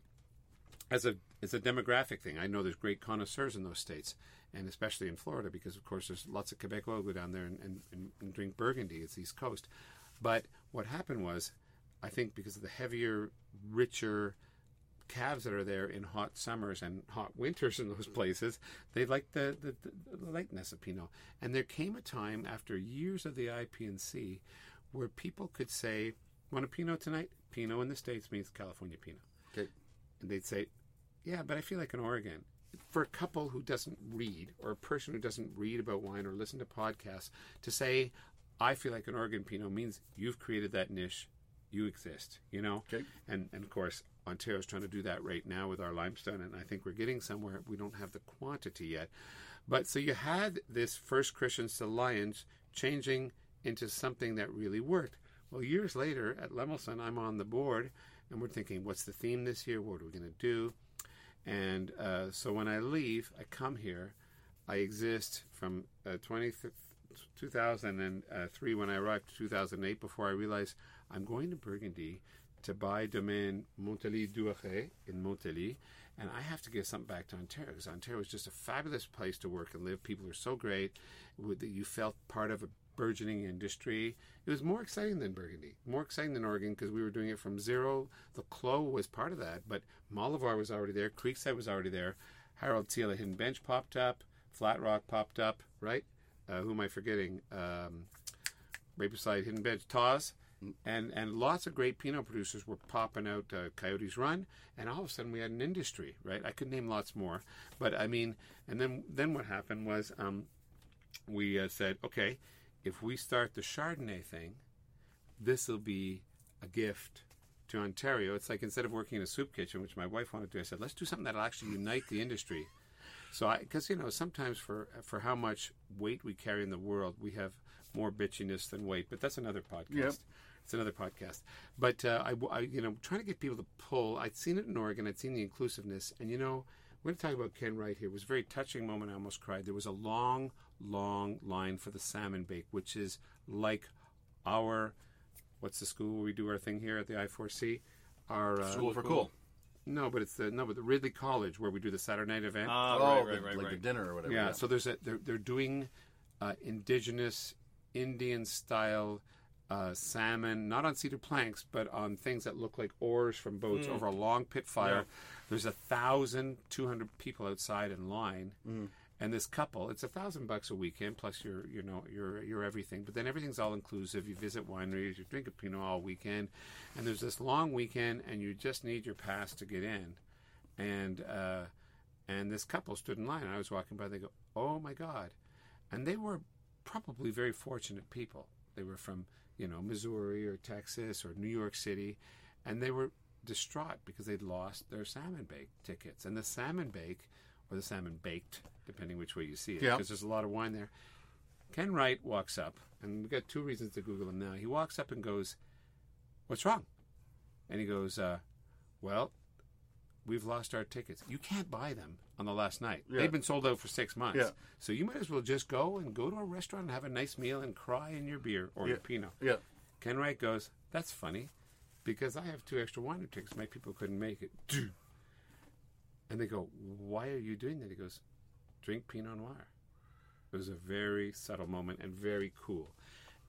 as a as a demographic thing, I know there's great connoisseurs in those states, and especially in Florida, because of course there's lots of Quebecois go down there and, and, and, and drink Burgundy. It's East Coast. But what happened was, I think because of the heavier, richer calves that are there in hot summers and hot winters in those places, they like the, the, the, the lightness of Pinot. And there came a time after years of the IPNC where people could say, Want a Pinot tonight? Pinot in the States means California Pinot. Okay. And they'd say, Yeah, but I feel like an Oregon. For a couple who doesn't read, or a person who doesn't read about wine or listen to podcasts, to say, I feel like an Oregon Pinot means you've created that niche, you exist, you know? Okay. And, and of course, Ontario's trying to do that right now with our limestone, and I think we're getting somewhere. We don't have the quantity yet. But so you had this first Christians to Lions changing into something that really worked. Well, years later at Lemelson, I'm on the board, and we're thinking, what's the theme this year? What are we going to do? And uh, so when I leave, I come here. I exist from uh, 20, 2003 when I arrived to 2008 before I realized I'm going to Burgundy to buy Domaine Monthelie Douhairet in Monthelie, and I have to give something back to Ontario because Ontario is just a fabulous place to work and live. People are so great that you felt part of a burgeoning industry. It was more exciting than Burgundy, more exciting than Oregon because we were doing it from zero. The Clos was part of that, but Malivoire was already there. Creekside was already there. Harold Tila Hidden Bench popped up. Flat Rock popped up, right? Uh, who am I forgetting? Um, right beside Hidden Bench, Tawse. And, and lots of great Pinot producers were popping out uh, Coyotes Run, and all of a sudden we had an industry, right? I could name lots more, but I mean, and then then what happened was um, we uh, said, okay, if we start the Chardonnay thing, this will be a gift to Ontario. It's like instead of working in a soup kitchen, which my wife wanted to do, I said, let's do something that'll actually unite the industry. So I, because you know, sometimes for for how much weight we carry in the world, we have more bitchiness than weight. But that's another podcast. Yep. It's another podcast. But uh, I, I, you know, trying to get people to pull. I'd seen it in Oregon. I'd seen the inclusiveness, and you know, we're going to talk about Ken Wright here. It was a very touching moment. I almost cried. There was a long, long line for the salmon bake, which is like our what's the school where we do our thing here at the I4C? Our uh, School for cool. no, but it's the no, but the Ridley College where we do the Saturday night event. Ah, oh, right, the- right, right, like right. the dinner or whatever. yeah, so there's a they're they're doing uh, indigenous Indian style uh, salmon, not on cedar planks, but on things that look like oars from boats over a long pit fire. Yeah. There's a thousand two hundred people outside in line. And this couple, it's a thousand bucks a weekend plus your, you know, your your everything. But then everything's all inclusive. You visit wineries, you drink a Pinot all weekend, and there's this long weekend, and you just need your pass to get in. And uh, and this couple stood in line. and I was walking by. They go, "Oh my God!" And they were probably very fortunate people. They were from you know Missouri or Texas or New York City, and they were distraught because they'd lost their salmon bake tickets. And the salmon bake, or the salmon baked, depending which way you see it, Yeah. because there's a lot of wine there. Ken Wright walks up, and we've got two reasons to Google him now. He walks up and goes, "What's wrong?" And he goes, uh, "Well, we've lost our tickets. You can't buy them on the last night. Yeah. They've been sold out for six months. Yeah. So you might as well just go and go to a restaurant and have a nice meal and cry in your beer or your Pinot." Yeah. Ken Wright goes, "That's funny, because I have two extra wine tickets. My people couldn't make it." And they go, "Why are you doing that?" He goes, "Drink Pinot Noir." It was a very subtle moment and very cool.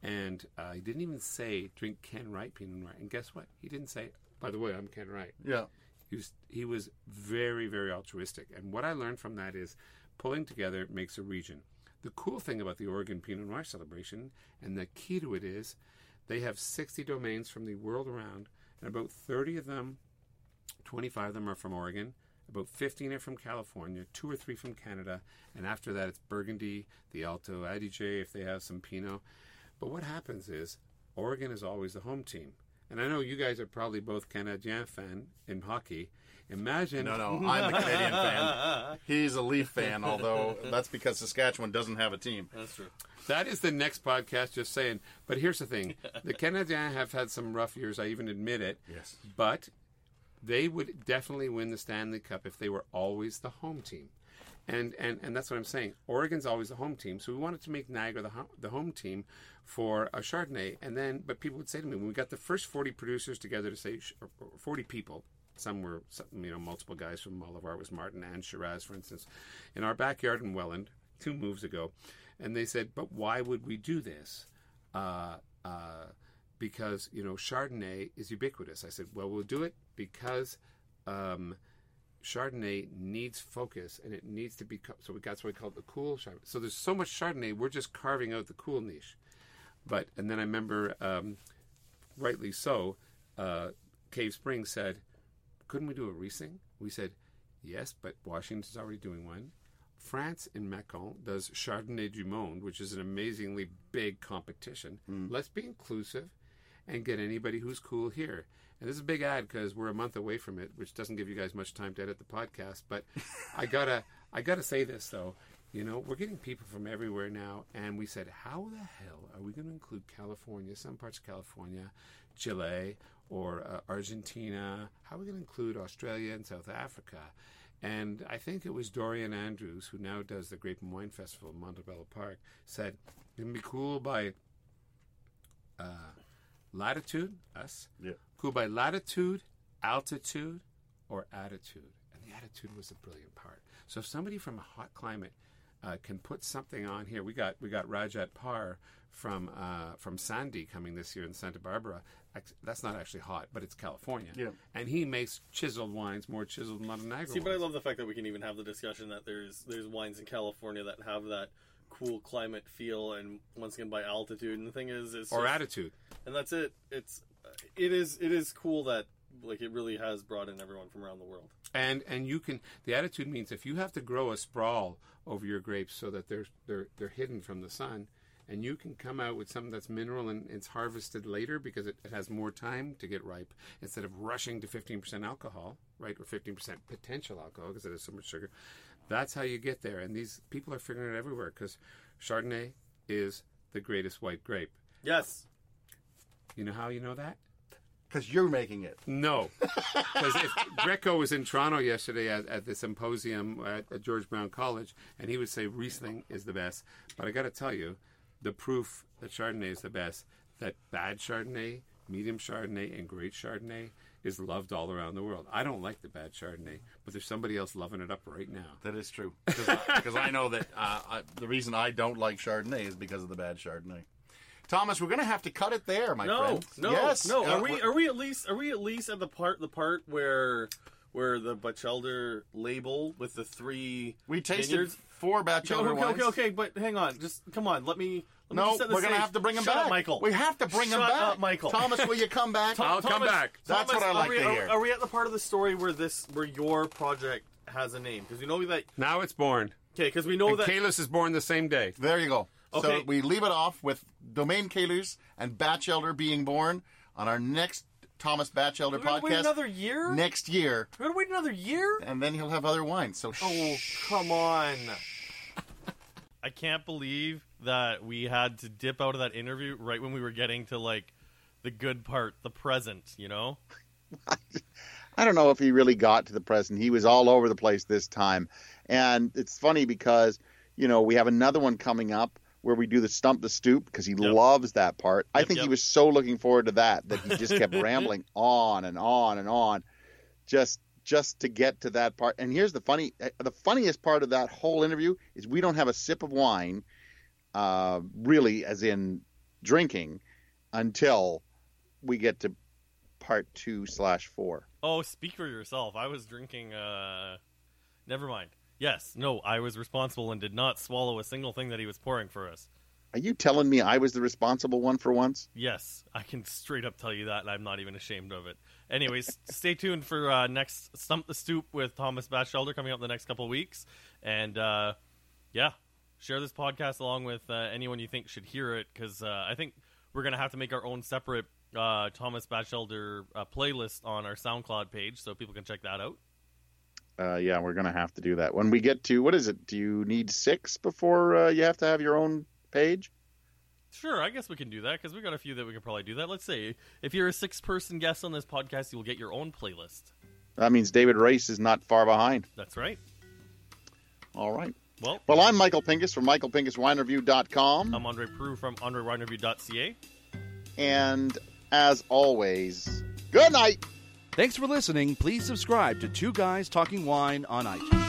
And uh, he didn't even say, "Drink Ken Wright Pinot Noir." And guess what? He didn't say, "By the way, I'm Ken Wright." Yeah. He was he was very very altruistic, and what I learned from that is pulling together makes a region. The cool thing about the Oregon Pinot Noir celebration, and the key to it is, they have 60 domains from the world around, and about 30 of them, 25 of them are from Oregon. About 15 are from California, two or three from Canada, and after that it's Burgundy, the Alto Adige if they have some Pinot. But what happens is Oregon is always the home team. And I know you guys are probably both Canadiens fan in hockey. Imagine No, no, I'm a Canadian fan. He's a Leaf fan, although that's because Saskatchewan doesn't have a team. That's true. That is the next podcast, just saying. But here's the thing the Canadiens have had some rough years, I even admit it. Yes. But they would definitely win the Stanley Cup if they were always the home team. And, and, and that's what I'm saying. Oregon's always the home team, so we wanted to make Niagara the, ho- the home team for a Chardonnay. And then, but people would say to me when we got the first 40 producers together to say, or 40 people, some were, you know, multiple guys from it was Martin and Shiraz, for instance, in our backyard in Welland two moves ago, and they said, "But why would we do this?" Uh, uh, because you know Chardonnay is ubiquitous. I said, "Well, we'll do it because." Um, Chardonnay needs focus and it needs to be co- so we that's why we call it the cool Chardonnay. So there's so much Chardonnay, we're just carving out the cool niche. But and then I remember, um, rightly so, uh, Cave Spring said, "Couldn't we do a Riesling?" We said, "Yes, but Washington's already doing one." France in Macon does Chardonnay du Monde, which is an amazingly big competition. Let's be inclusive and get anybody who's cool here. And this is a big ad because we're a month away from it, which doesn't give you guys much time to edit the podcast. But I gotta, I gotta say this though. You know, we're getting people from everywhere now, and we said, how the hell are we going to include California, some parts of California, Chile, or uh, Argentina? How are we going to include Australia and South Africa? And I think it was Dorian Andrews, who now does the Grape and Wine Festival in Montebello Park, said, "It'd be cool by uh, latitude, us, Yeah. cool by latitude, altitude, or attitude." And the attitude was the brilliant part. So if somebody from a hot climate uh, can put something on here. We got we got Rajat Parr from uh, from Sandhi coming this year in Santa Barbara. That's not actually hot, but it's California. Yeah. and he makes chiseled wines more chiseled than London Niagara See, but I love the fact that we can even have the discussion that there's there's wines in California that have that cool climate feel, and once again by altitude. And the thing is, it's or just- attitude. and that's it. It's it is it is cool that like it really has brought in everyone from around the world. and and you can the attitude means if you have to grow a sprawl over your grapes so that they're they're they're hidden from the sun and you can come out with something that's mineral and it's harvested later because it, it has more time to get ripe instead of rushing to 15% alcohol right or 15% potential alcohol because it has so much sugar that's how you get there. And these people are figuring it everywhere because chardonnay is the greatest white grape. Yes, you know how you know that? Because you're making it. no, because if Greco was in Toronto yesterday at, at the symposium at, at George Brown College, and he would say Riesling is the best. But I got to tell you, the proof that Chardonnay is the best, that bad Chardonnay, medium Chardonnay, and great Chardonnay is loved all around the world. I don't like the bad Chardonnay, but there's somebody else loving it up right now. That is true. Because I, know that uh, I, the reason I don't like Chardonnay is because of the bad Chardonnay. Thomas, we're going to have to cut it there, my no, friend. no, yes. no. Uh, Are we we're- we at least are we at least at the part the part where where the Bachelder label with the three we tasted vineyards? four Okay, okay, wines. okay, okay, but hang on, just come on. Let me. Let No, just set the we're going to have to bring him Shut back. Up, Michael. We have to bring him back. up, Michael. Thomas, will you come back? Tom- I'll come back. That's Thomas, what I like we, to are- hear. Are we at the part of the story where this where your project has a name? Because you know that. Now it's born. Okay, because we know And that. Kalis is born the same day. There you go. So Okay. we leave it off with Domain Kalus and Bachelder being born on our next Thomas Bachelder we're podcast wait another year. next year, We're gonna wait another year. and then he'll have other wines. So Oh, come on. I can't believe that we had to dip out of that interview right when we were getting to like the good part, the present, you know? I don't know if he really got to the present. He was all over the place this time. And it's funny because, you know, we have another one coming up where we do the stump the stoop because he loves that part. I Yep, think he was so looking forward to that that he just kept rambling on and on and on just just to get to that part. And here's the funny the funniest part of that whole interview is we don't have a sip of wine uh really as in drinking until we get to part 2 slash 4. Oh, speak for yourself. I was drinking uh never mind. Yes, no, I was responsible and did not swallow a single thing that he was pouring for us. Are you telling me I was the responsible one for once? Yes, I can straight up tell you that, and I'm not even ashamed of it. Anyways, stay tuned for uh, next Stump the Stoop with Thomas Bachelder coming up in the next couple weeks. And uh, yeah, share this podcast along with uh, anyone you think should hear it, because uh, I think we're going to have to make our own separate uh, Thomas Bachelder uh, playlist on our SoundCloud page so people can check that out. Yeah, we're gonna have to do that when we get to what is it? Do you need six before you have to have your own page? Sure, I guess we can do that because we got a few that we can probably do that. Let's say if you're a six person guest on this podcast, you will get your own playlist. That means David Race is not far behind. That's right. All right. Well, Well, I'm Michael Pinkus from MichaelPinkusWineReview.com, I'm Andre Proulx from AndreWineReview.ca. and as always, good night. Thanks for listening. Please subscribe to Two Guys Talking Wine on iTunes.